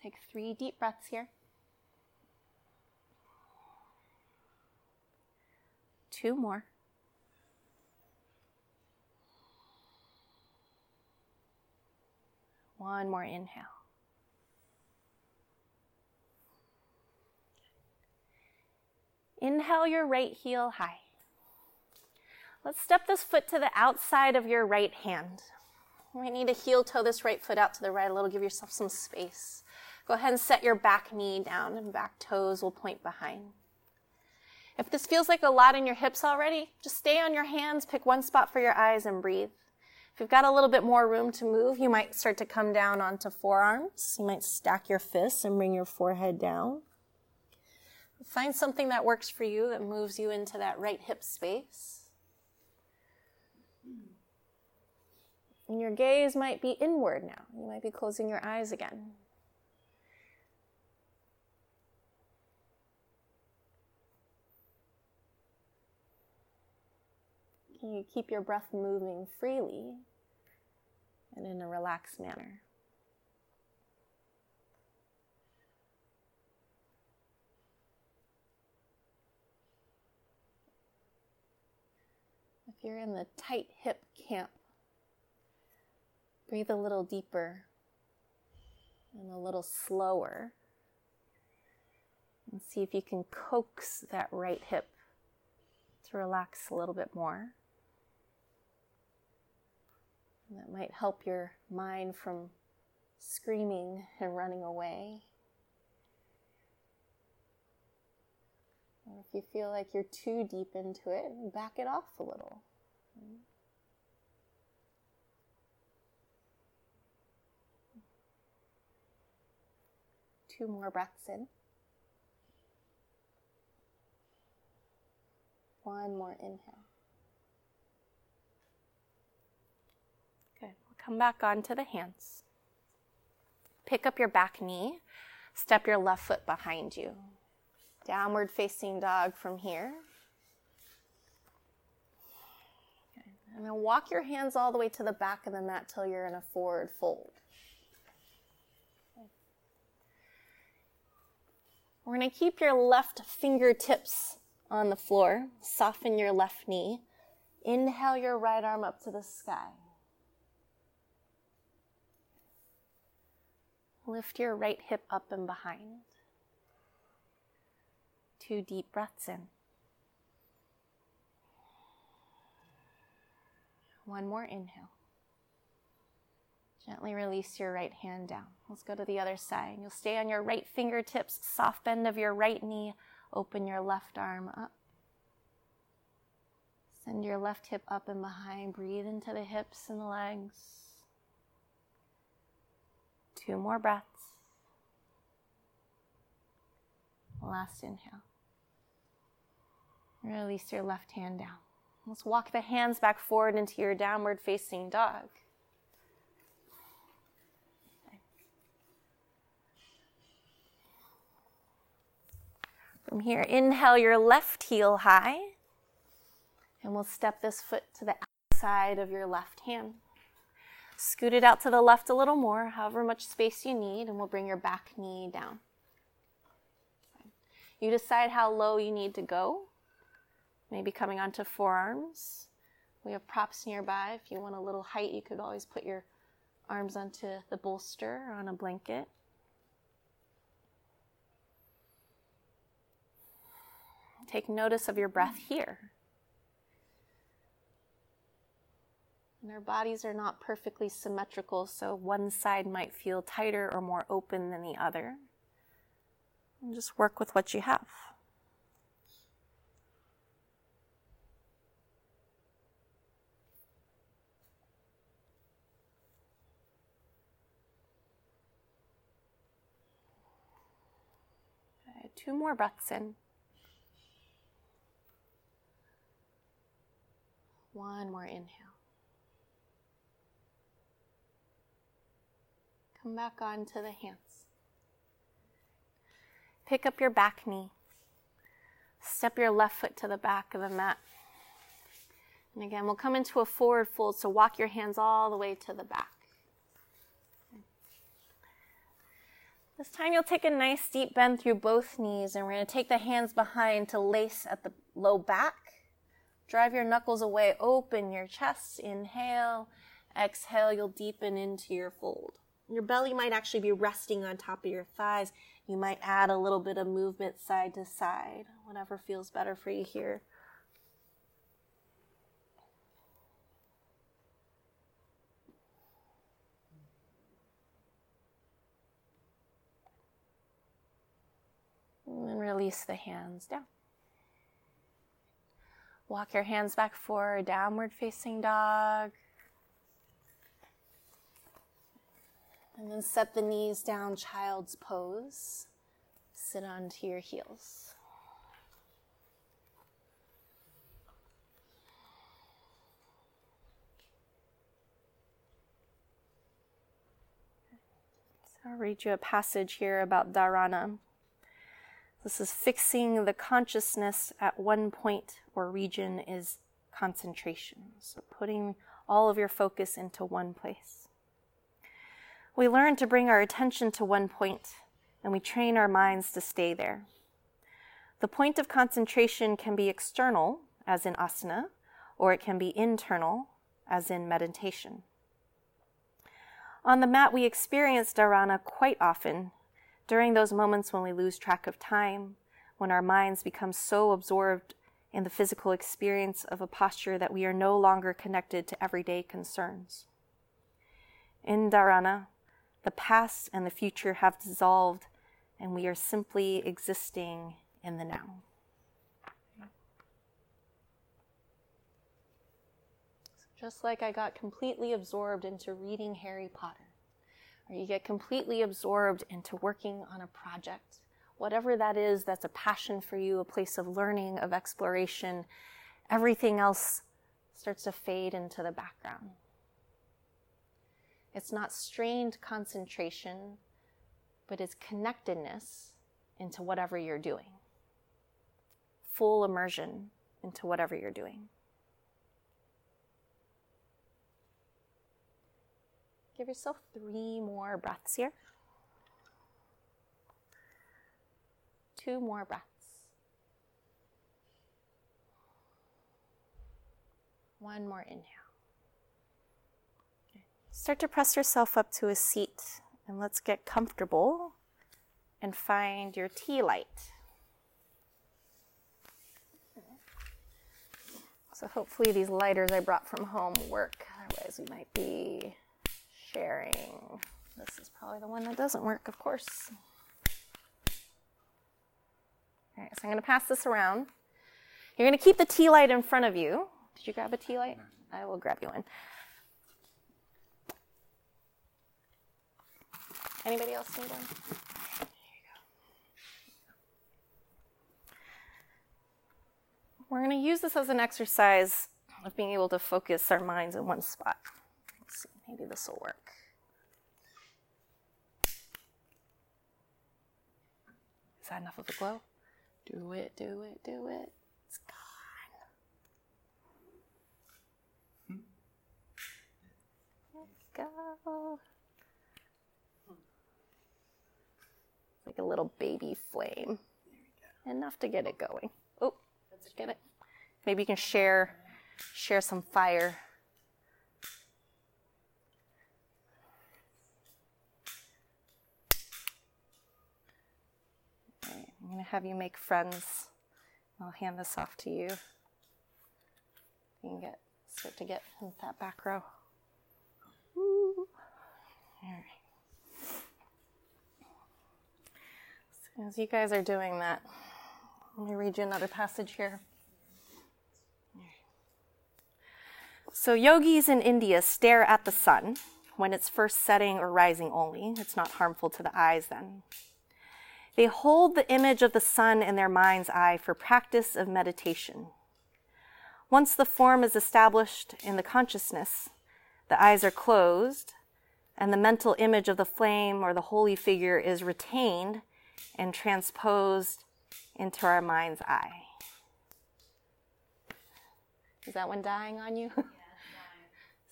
Take three deep breaths here. Two more. One more inhale. Inhale your right heel high. Let's step this foot to the outside of your right hand. You might need to heel toe this right foot out to the right a little, give yourself some space. Go ahead and set your back knee down and back toes will point behind. If this feels like a lot in your hips already, just stay on your hands, pick one spot for your eyes and breathe. If you've got a little bit more room to move, you might start to come down onto forearms. You might stack your fists and bring your forehead down. Find something that works for you that moves you into that right hip space. And your gaze might be inward now. You might be closing your eyes again. Can you keep your breath moving freely and in a relaxed manner? If you're in the tight hip camp, Breathe a little deeper and a little slower. And see if you can coax that right hip to relax a little bit more. That might help your mind from screaming and running away. Or if you feel like you're too deep into it, back it off a little. Two more breaths in. One more inhale. Good. We'll come back onto the hands. Pick up your back knee. Step your left foot behind you. Downward facing dog from here. And then walk your hands all the way to the back of the mat till you're in a forward fold. We're going to keep your left fingertips on the floor. Soften your left knee. Inhale your right arm up to the sky. Lift your right hip up and behind. Two deep breaths in. One more inhale. Gently release your right hand down. Let's go to the other side. You'll stay on your right fingertips, soft bend of your right knee. Open your left arm up. Send your left hip up and behind. Breathe into the hips and the legs. Two more breaths. Last inhale. Release your left hand down. Let's walk the hands back forward into your downward facing dog. From here, inhale your left heel high, and we'll step this foot to the outside of your left hand. Scoot it out to the left a little more, however much space you need, and we'll bring your back knee down. You decide how low you need to go, maybe coming onto forearms. We have props nearby. If you want a little height, you could always put your arms onto the bolster or on a blanket. Take notice of your breath here. And our bodies are not perfectly symmetrical, so one side might feel tighter or more open than the other. And just work with what you have. two more breaths in. One more inhale. Come back onto the hands. Pick up your back knee. Step your left foot to the back of the mat. And again, we'll come into a forward fold, so walk your hands all the way to the back. This time you'll take a nice deep bend through both knees, and we're going to take the hands behind to lace at the low back. Drive your knuckles away, open your chest, inhale, exhale, you'll deepen into your fold. Your belly might actually be resting on top of your thighs. You might add a little bit of movement side to side, whatever feels better for you here. And release the hands down. Walk your hands back forward, downward facing dog. And then set the knees down, child's pose. Sit onto your heels. So I'll read you a passage here about dharana. This is fixing the consciousness at one point or region is concentration. So putting all of your focus into one place. We learn to bring our attention to one point and we train our minds to stay there. The point of concentration can be external, as in asana, or it can be internal, as in meditation. On the mat, we experience dharana quite often during those moments when we lose track of time, when our minds become so absorbed in the physical experience of a posture that we are no longer connected to everyday concerns. In dharana, the past and the future have dissolved, and we are simply existing in the now. Just like I got completely absorbed into reading Harry Potter, or you get completely absorbed into working on a project, whatever that is that's a passion for you, a place of learning, of exploration, everything else starts to fade into the background. It's not strained concentration, but it's connectedness into whatever you're doing, full immersion into whatever you're doing. Give yourself three more breaths here. Two more breaths. One more inhale. Start to press yourself up to a seat and let's get comfortable and find your tea light. So hopefully these lighters I brought from home work. Otherwise, we might be sharing. This is probably the one that doesn't work, of course. All right, so I'm going to pass this around. You're going to keep the tea light in front of you. Did you grab a tea light? I will grab you one. Anybody else need one? We're going to use this as an exercise of being able to focus our minds in one spot. Maybe this will work. Is that enough of a glow? Do it, do it, do it. It's gone. Let's go. Like a little baby flame. Enough to get it going. Oh, let's get it. Maybe you can share share some fire I'm going to have you make friends. I'll hand this off to you. You can get start to get that back row. All right. As you guys are doing that, let me read you another passage here. So, yogis in India stare at the sun when it's first setting or rising only. It's not harmful to the eyes then. They hold the image of the sun in their mind's eye for practice of meditation. Once the form is established in the consciousness, the eyes are closed, and the mental image of the flame or the holy figure is retained and transposed into our mind's eye. Is that one dying on you? Yeah,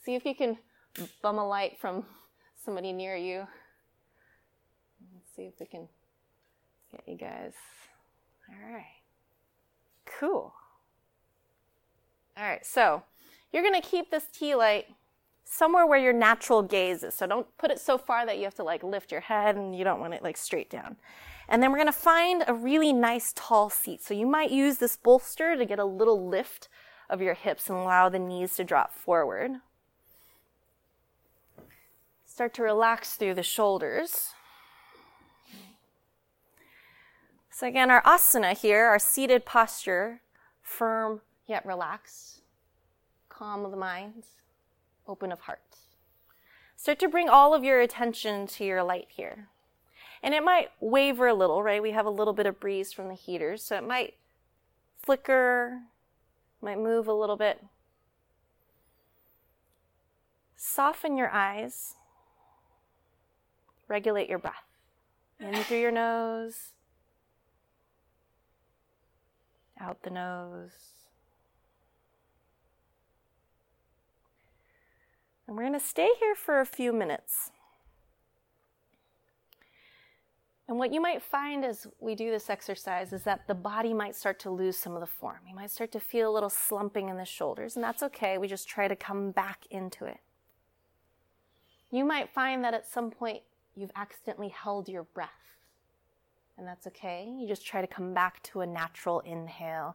See if you can bum a light from somebody near you. Let's see if we can Get you guys. All right. Cool. All right, so you're going to keep this tea light somewhere where your natural gaze is. So don't put it so far that you have to like lift your head and you don't want it like straight down. And then we're going to find a really nice tall seat. So you might use this bolster to get a little lift of your hips and allow the knees to drop forward. Start to relax through the shoulders. So again, our asana here, our seated posture, firm yet relaxed, calm of the mind, open of heart. Start to bring all of your attention to your light here. And it might waver a little, right? We have a little bit of breeze from the heaters, so it might flicker, might move a little bit. Soften your eyes. Regulate your breath. In through your nose, out the nose. And we're going to stay here for a few minutes. And what you might find as we do this exercise is that the body might start to lose some of the form. You might start to feel a little slumping in the shoulders, and that's okay. We just try to come back into it. You might find that at some point you've accidentally held your breath. And that's okay. You just try to come back to a natural inhale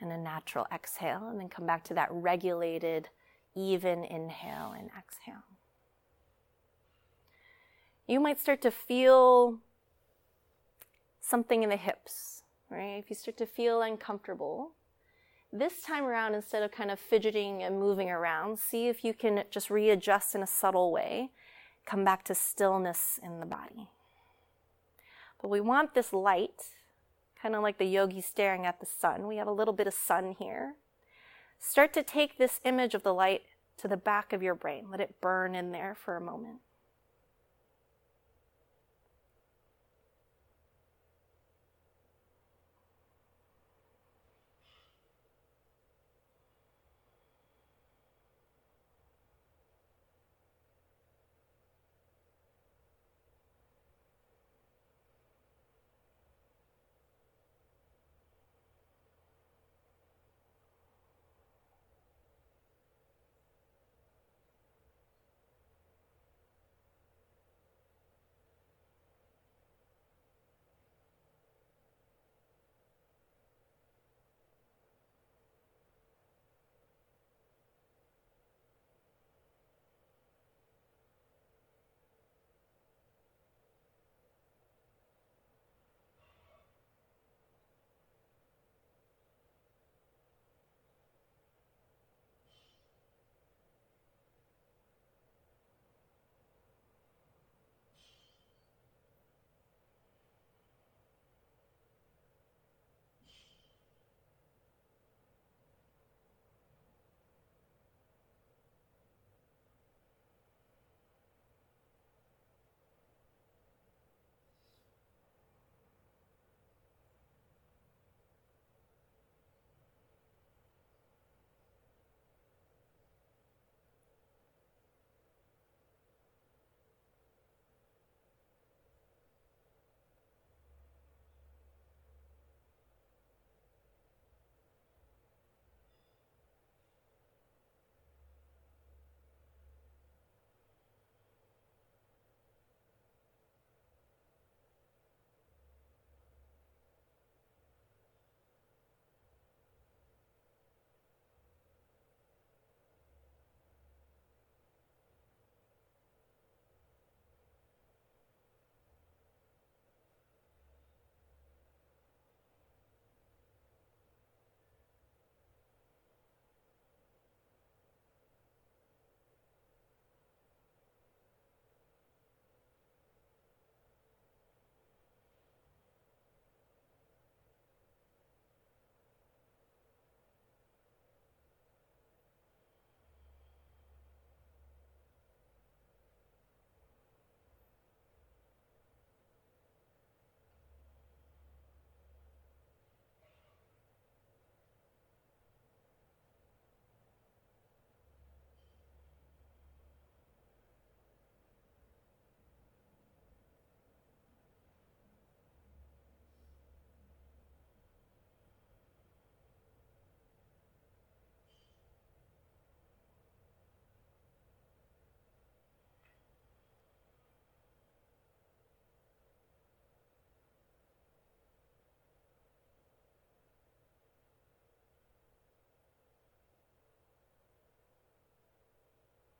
and a natural exhale, and then come back to that regulated, even inhale and exhale. You might start to feel something in the hips, right? If you start to feel uncomfortable, this time around, instead of kind of fidgeting and moving around, see if you can just readjust in a subtle way, come back to stillness in the body. But we want this light, kind of like the yogi staring at the sun. We have a little bit of sun here. Start to take this image of the light to the back of your brain. Let it burn in there for a moment.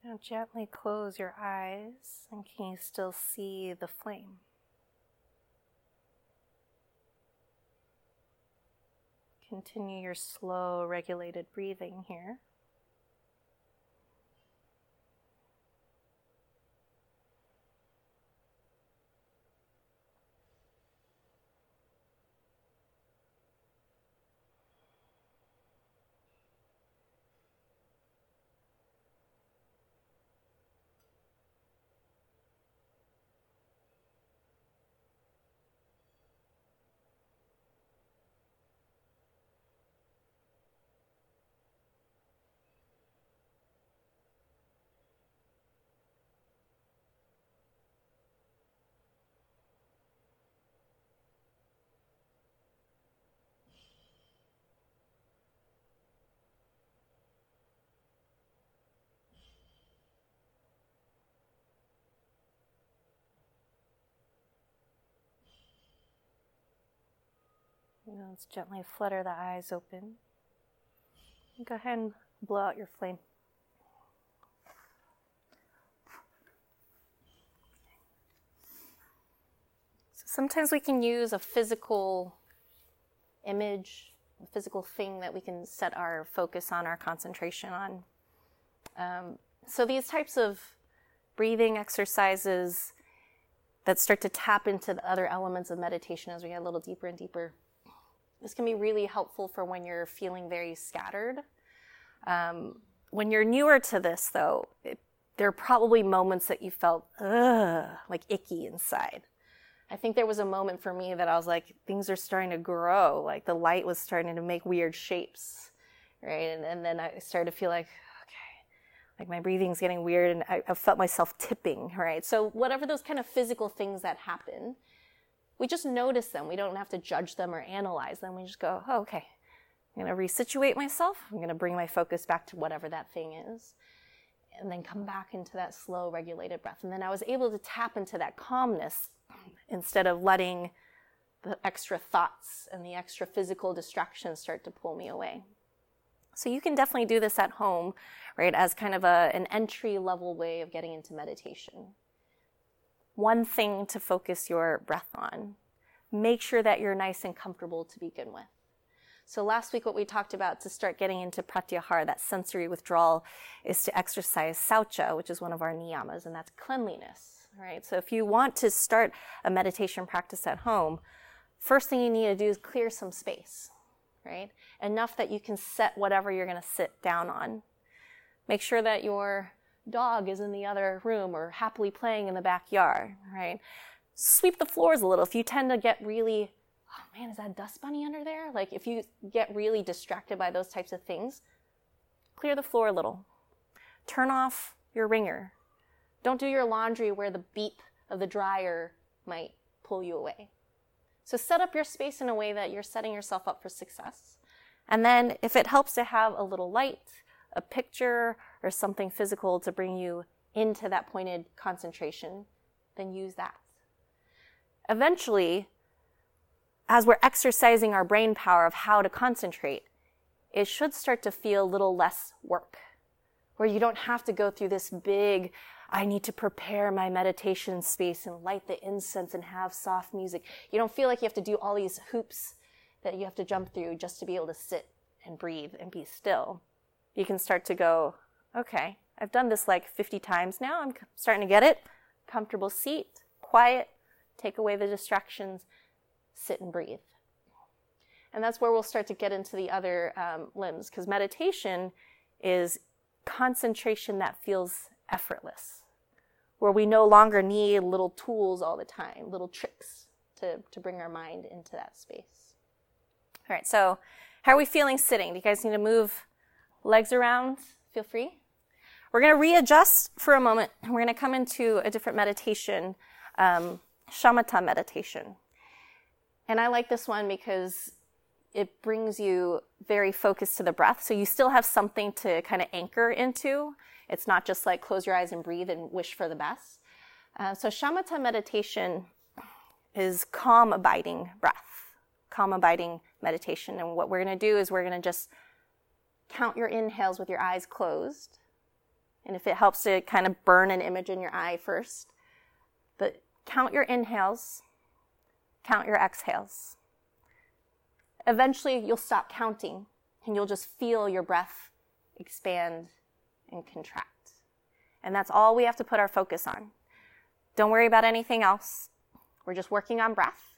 Now gently close your eyes and can you still see the flame? Continue your slow, regulated breathing here. Let's gently flutter the eyes open. Go ahead and blow out your flame. So sometimes we can use a physical image, a physical thing that we can set our focus on, our concentration on. Um, so these types of breathing exercises that start to tap into the other elements of meditation as we get a little deeper and deeper. This can be really helpful for when you're feeling very scattered. Um, when you're newer to this, though, it, there are probably moments that you felt, ugh, like icky inside. I think there was a moment for me that I was like, things are starting to grow. Like the light was starting to make weird shapes, right? And, and then I started to feel like, okay, like my breathing's getting weird and I, I felt myself tipping, right? So whatever those kind of physical things that happen, we just notice them. We don't have to judge them or analyze them. We just go, oh, okay, I'm going to resituate myself. I'm going to bring my focus back to whatever that thing is. And then come back into that slow, regulated breath. And then I was able to tap into that calmness instead of letting the extra thoughts and the extra physical distractions start to pull me away. So you can definitely do this at home, right, as kind of a, an entry level way of getting into meditation. One thing to focus your breath on. Make sure that you're nice and comfortable to begin with. So last week, what we talked about to start getting into pratyahara, that sensory withdrawal, is to exercise saucha, which is one of our niyamas, and that's cleanliness, right? So if you want to start a meditation practice at home, first thing you need to do is clear some space right? Enough that you can set whatever you're going to sit down on. Make sure that your dog is in the other room or happily playing in the backyard, right? Sweep the floors a little. If you tend to get really, oh man, is that dust bunny under there? Like if you get really distracted by those types of things, clear the floor a little. Turn off your ringer. Don't do your laundry where the beep of the dryer might pull you away. So set up your space in a way that you're setting yourself up for success. And then if it helps to have a little light, a picture, or something physical to bring you into that pointed concentration, then use that. Eventually, as we're exercising our brain power of how to concentrate, it should start to feel a little less work, where you don't have to go through this big I need to prepare my meditation space and light the incense and have soft music. You don't feel like you have to do all these hoops that you have to jump through just to be able to sit and breathe and be still. You can start to go, okay, I've done this like 50 times now. I'm starting to get it. Comfortable seat, quiet, take away the distractions, sit and breathe. And that's where we'll start to get into the other um, limbs because meditation is concentration that feels effortless where we no longer need little tools all the time, little tricks to, to bring our mind into that space. All right, so how are we feeling sitting? Do you guys need to move legs around? Feel free. We're going to readjust for a moment. We're going to come into a different meditation, um, shamatha meditation. And I like this one because it brings you very focused to the breath. So you still have something to kind of anchor into. It's not just like close your eyes and breathe and wish for the best. Uh, so shamatha meditation is calm, abiding breath, calm, abiding meditation. And what we're going to do is we're going to just count your inhales with your eyes closed. And if it helps to kind of burn an image in your eye first, but count your inhales, count your exhales. Eventually, you'll stop counting and you'll just feel your breath expand and contract. And that's all we have to put our focus on. Don't worry about anything else. We're just working on breath,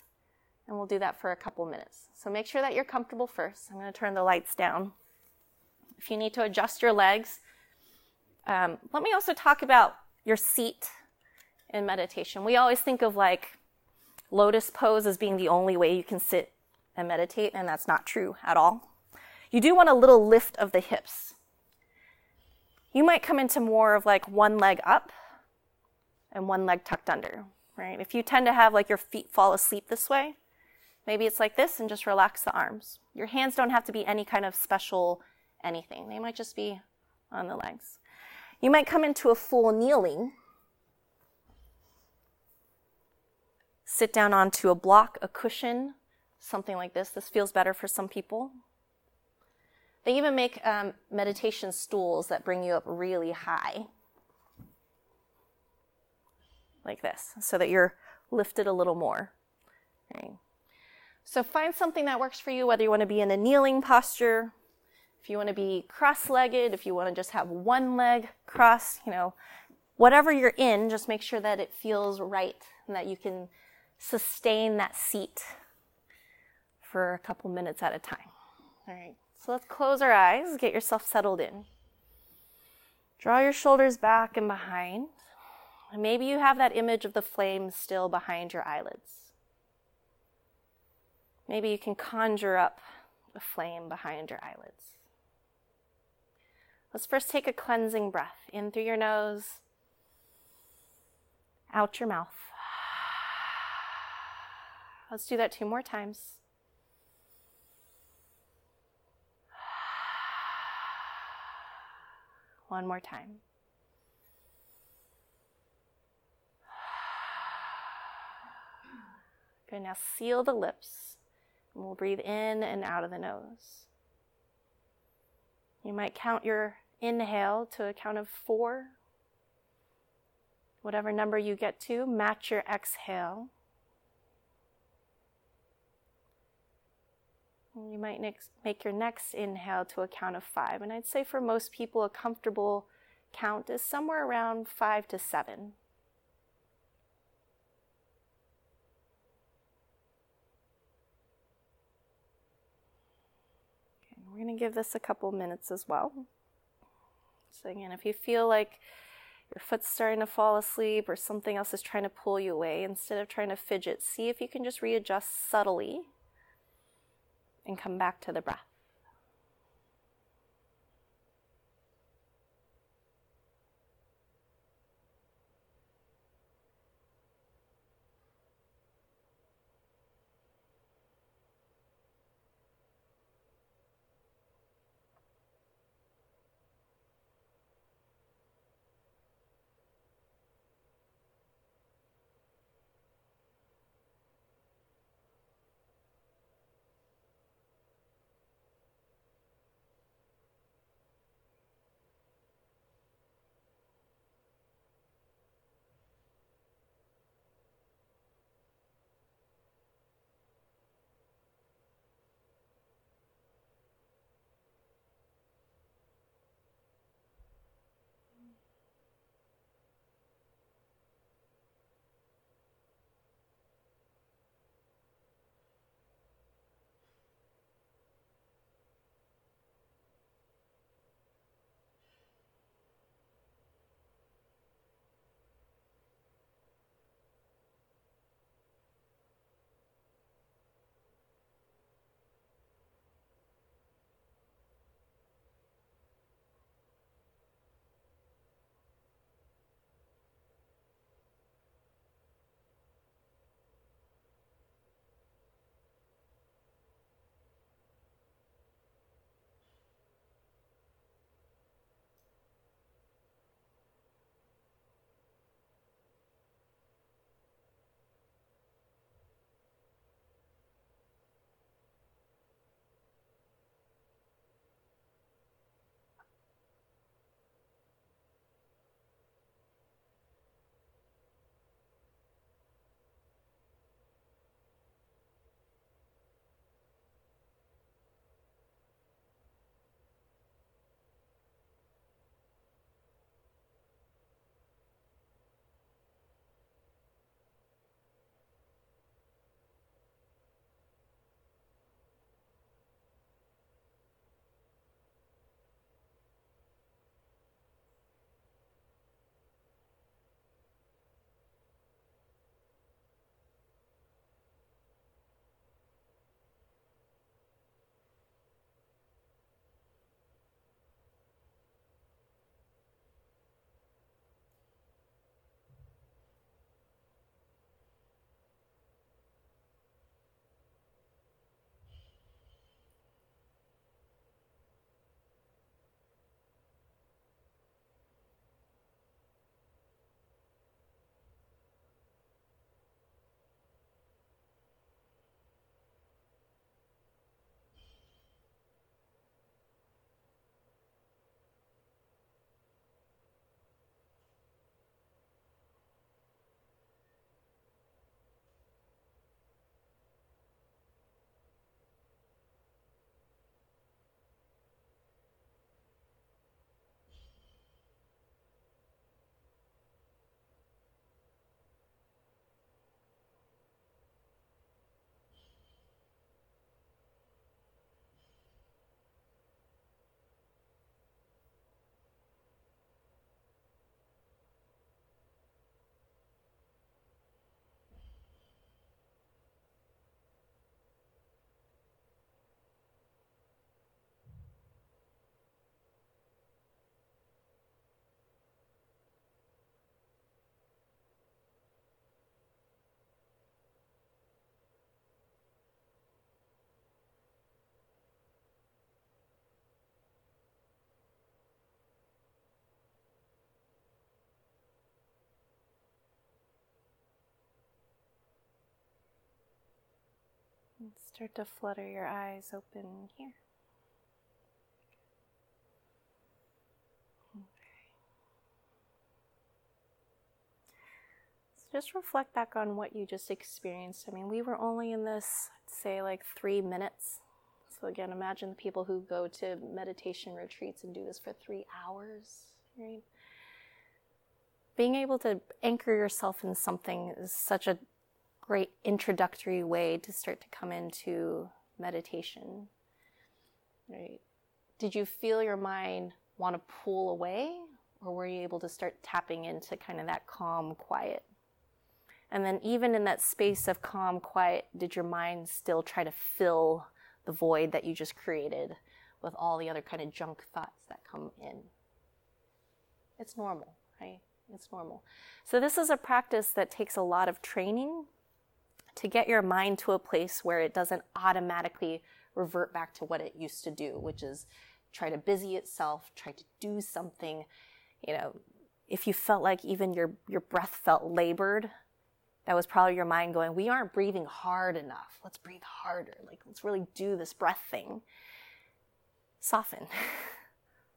and we'll do that for a couple minutes. So make sure that you're comfortable first. I'm going to turn the lights down. If you need to adjust your legs, um, let me also talk about your seat in meditation. We always think of like lotus pose as being the only way you can sit and meditate, and that's not true at all. You do want a little lift of the hips you might come into more of like one leg up and one leg tucked under, right? If you tend to have like your feet fall asleep this way, maybe it's like this and just relax the arms. Your hands don't have to be any kind of special anything, they might just be on the legs. You might come into a full kneeling. Sit down onto a block, a cushion, something like this. This feels better for some people. They even make um, meditation stools that bring you up really high, like this, so that you're lifted a little more. So find something that works for you, whether you want to be in a kneeling posture, if you want to be cross legged, if you want to just have one leg crossed, you know, whatever you're in, just make sure that it feels right and that you can sustain that seat for a couple minutes at a time. All right, so let's close our eyes, get yourself settled in. Draw your shoulders back and behind. And maybe you have that image of the flame still behind your eyelids. Maybe you can conjure up the flame behind your eyelids. Let's first take a cleansing breath in through your nose, out your mouth. Let's do that two more times. One more time. Good. Now seal the lips. And we'll breathe in and out of the nose. You might count your inhale to a count of four. Whatever number you get to, match your exhale. You might next make your next inhale to a count of five. And I'd say for most people, a comfortable count is somewhere around five to seven. Okay, we're going to give this a couple minutes as well. So, again, if you feel like your foot's starting to fall asleep or something else is trying to pull you away, instead of trying to fidget, see if you can just readjust subtly and come back to the breath. And start to flutter your eyes open here. So just reflect back on what you just experienced. I mean, we were only in this, say, like three minutes. So, again, imagine the people who go to meditation retreats and do this for three hours, right? Being able to anchor yourself in something is such a great introductory way to start to come into meditation, right? Did you feel your mind want to pull away, or were you able to start tapping into kind of that calm, quiet and then, even in that space of calm, quiet, did your mind still try to fill the void that you just created with all the other kind of junk thoughts that come in? It's normal, right? It's normal. So, this is a practice that takes a lot of training to get your mind to a place where it doesn't automatically revert back to what it used to do, which is try to busy itself, try to do something. You know, if you felt like even your, your breath felt labored, that was probably your mind going, We aren't breathing hard enough. Let's breathe harder. Like, let's really do this breath thing. Soften.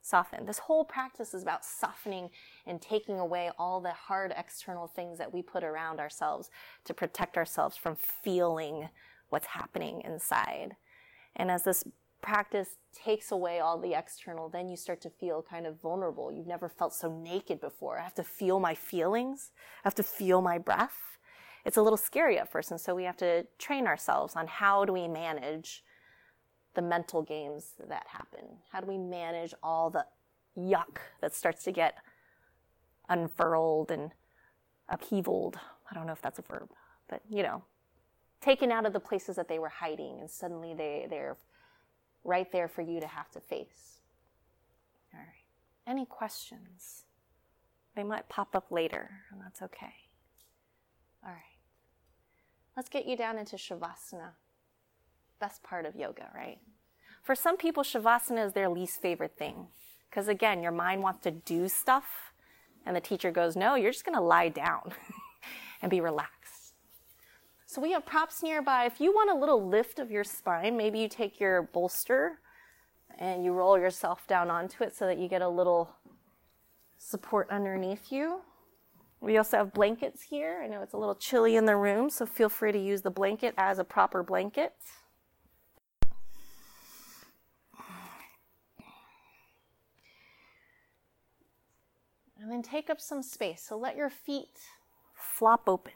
Soften. This whole practice is about softening and taking away all the hard external things that we put around ourselves to protect ourselves from feeling what's happening inside. And as this practice takes away all the external, then you start to feel kind of vulnerable. You've never felt so naked before. I have to feel my feelings, I have to feel my breath it's a little scary at first. And so we have to train ourselves on how do we manage the mental games that happen? How do we manage all the yuck that starts to get unfurled and upheavaled? I don't know if that's a verb, but you know, taken out of the places that they were hiding, and suddenly they, they're right there for you to have to face. All right. Any questions? They might pop up later, and that's okay. All right. Let's get you down into Shavasana. Best part of yoga, right? For some people, Shavasana is their least favorite thing. Because again, your mind wants to do stuff, and the teacher goes, No, you're just going to lie down and be relaxed. So we have props nearby. If you want a little lift of your spine, maybe you take your bolster and you roll yourself down onto it so that you get a little support underneath you. We also have blankets here. I know it's a little chilly in the room, so feel free to use the blanket as a proper blanket. And then take up some space. So let your feet flop open.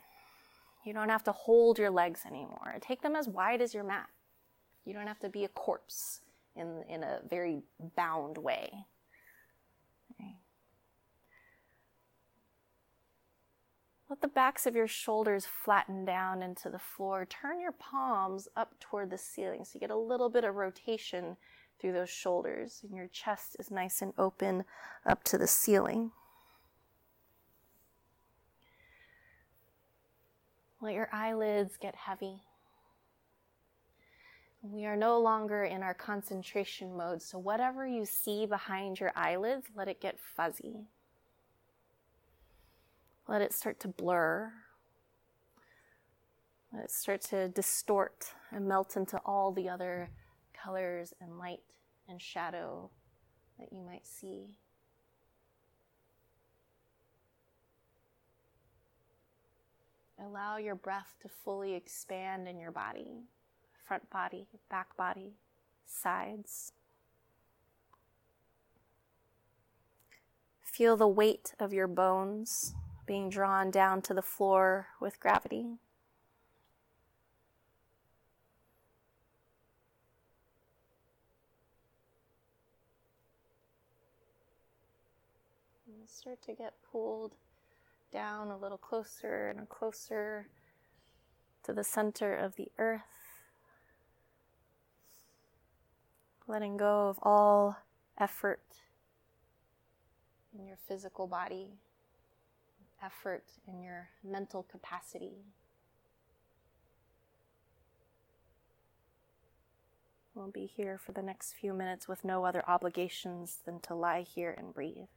You don't have to hold your legs anymore. Take them as wide as your mat. You don't have to be a corpse in, in a very bound way. Let the backs of your shoulders flatten down into the floor. Turn your palms up toward the ceiling so you get a little bit of rotation through those shoulders, and your chest is nice and open up to the ceiling. Let your eyelids get heavy. We are no longer in our concentration mode, so whatever you see behind your eyelids, let it get fuzzy. Let it start to blur. Let it start to distort and melt into all the other colors and light and shadow that you might see. Allow your breath to fully expand in your body front body, back body, sides. Feel the weight of your bones being drawn down to the floor with gravity. And start to get pulled down a little closer and closer to the center of the earth. Letting go of all effort in your physical body effort in your mental capacity. We'll be here for the next few minutes with no other obligations than to lie here and breathe.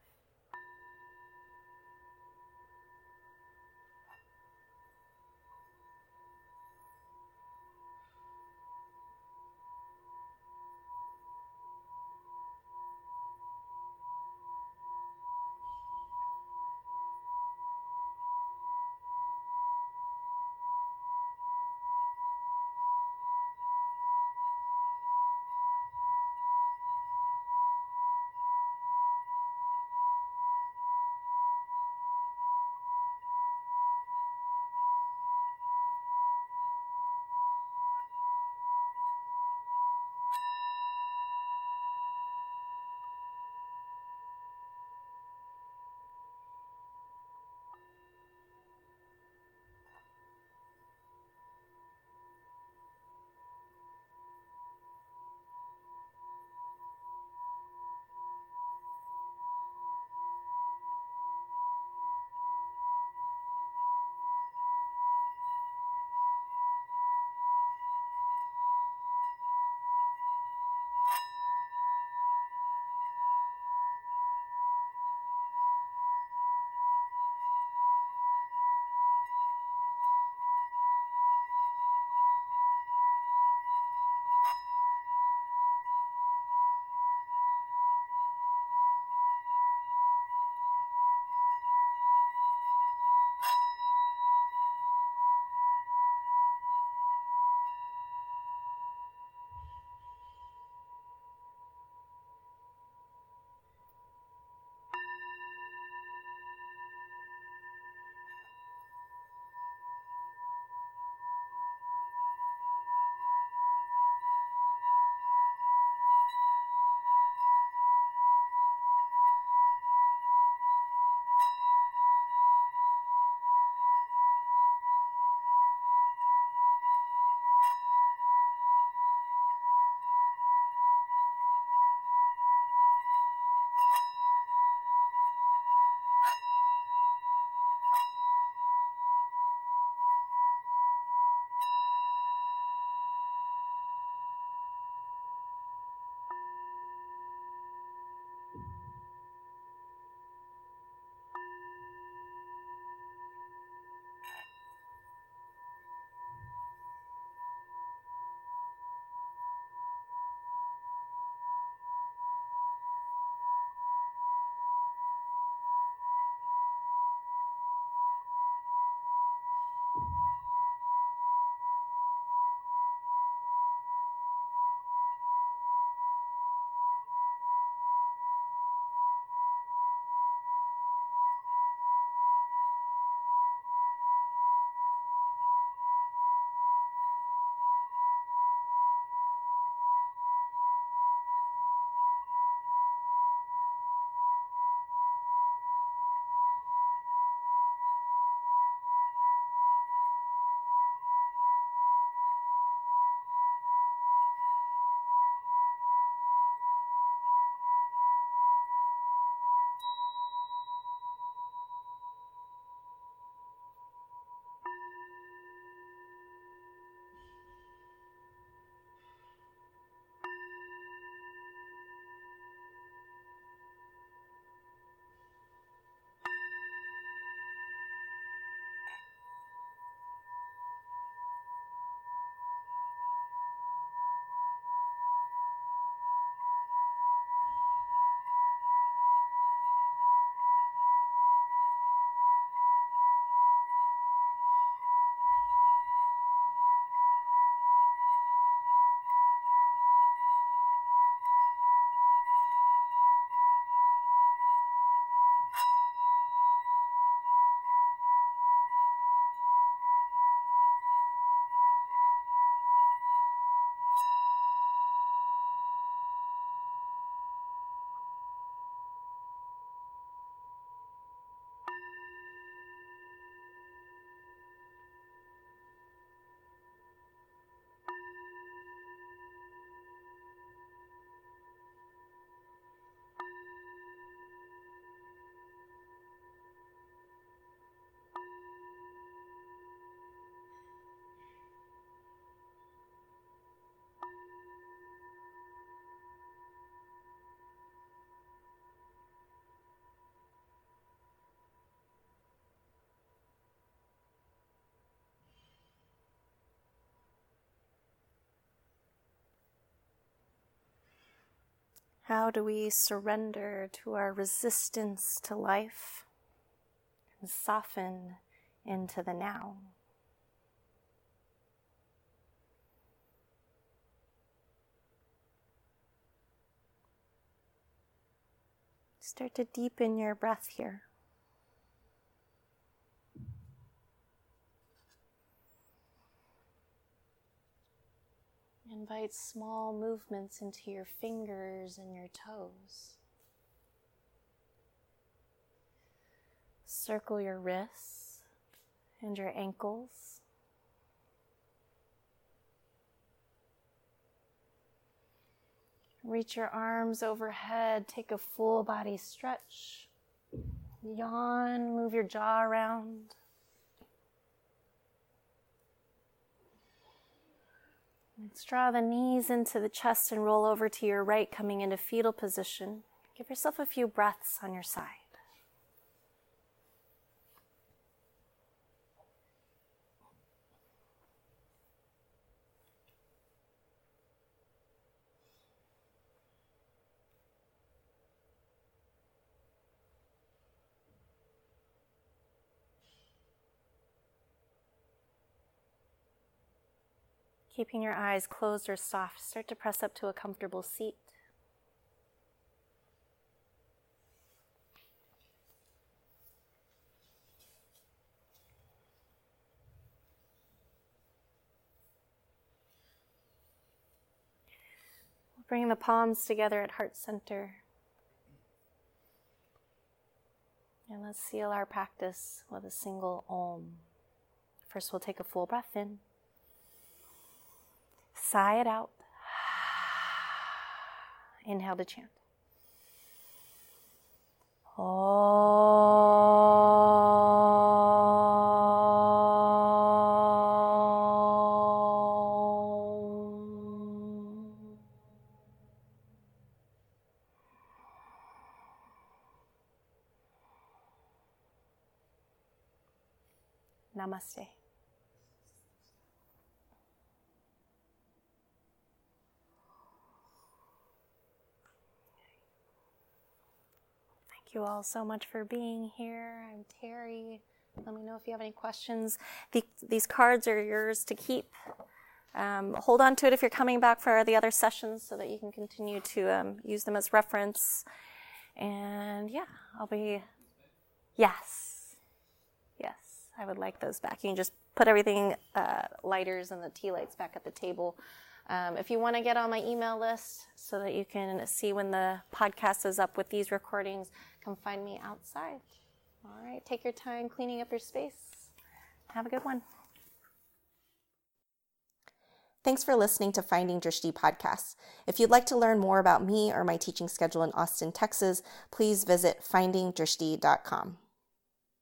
How do we surrender to our resistance to life and soften into the now? Start to deepen your breath here. Invite small movements into your fingers and your toes. Circle your wrists and your ankles. Reach your arms overhead. Take a full body stretch. Yawn. Move your jaw around. Let's draw the knees into the chest and roll over to your right, coming into fetal position. Give yourself a few breaths on your side. Keeping your eyes closed or soft, start to press up to a comfortable seat. Bring the palms together at heart center. And let's seal our practice with a single Om. First, we'll take a full breath in. Sigh it out. Inhale to chant. Namaste. You all so much for being here. I'm Terry. Let me know if you have any questions. The, these cards are yours to keep. Um, hold on to it if you're coming back for the other sessions so that you can continue to um, use them as reference. And yeah, I'll be. Yes. Yes, I would like those back. You can just put everything, uh, lighters and the tea lights back at the table. Um, if you want to get on my email list so that you can see when the podcast is up with these recordings, come find me outside. All right, take your time cleaning up your space. Have a good one. Thanks for listening to Finding Drishti podcasts. If you'd like to learn more about me or my teaching schedule in Austin, Texas, please visit findingdrishti.com.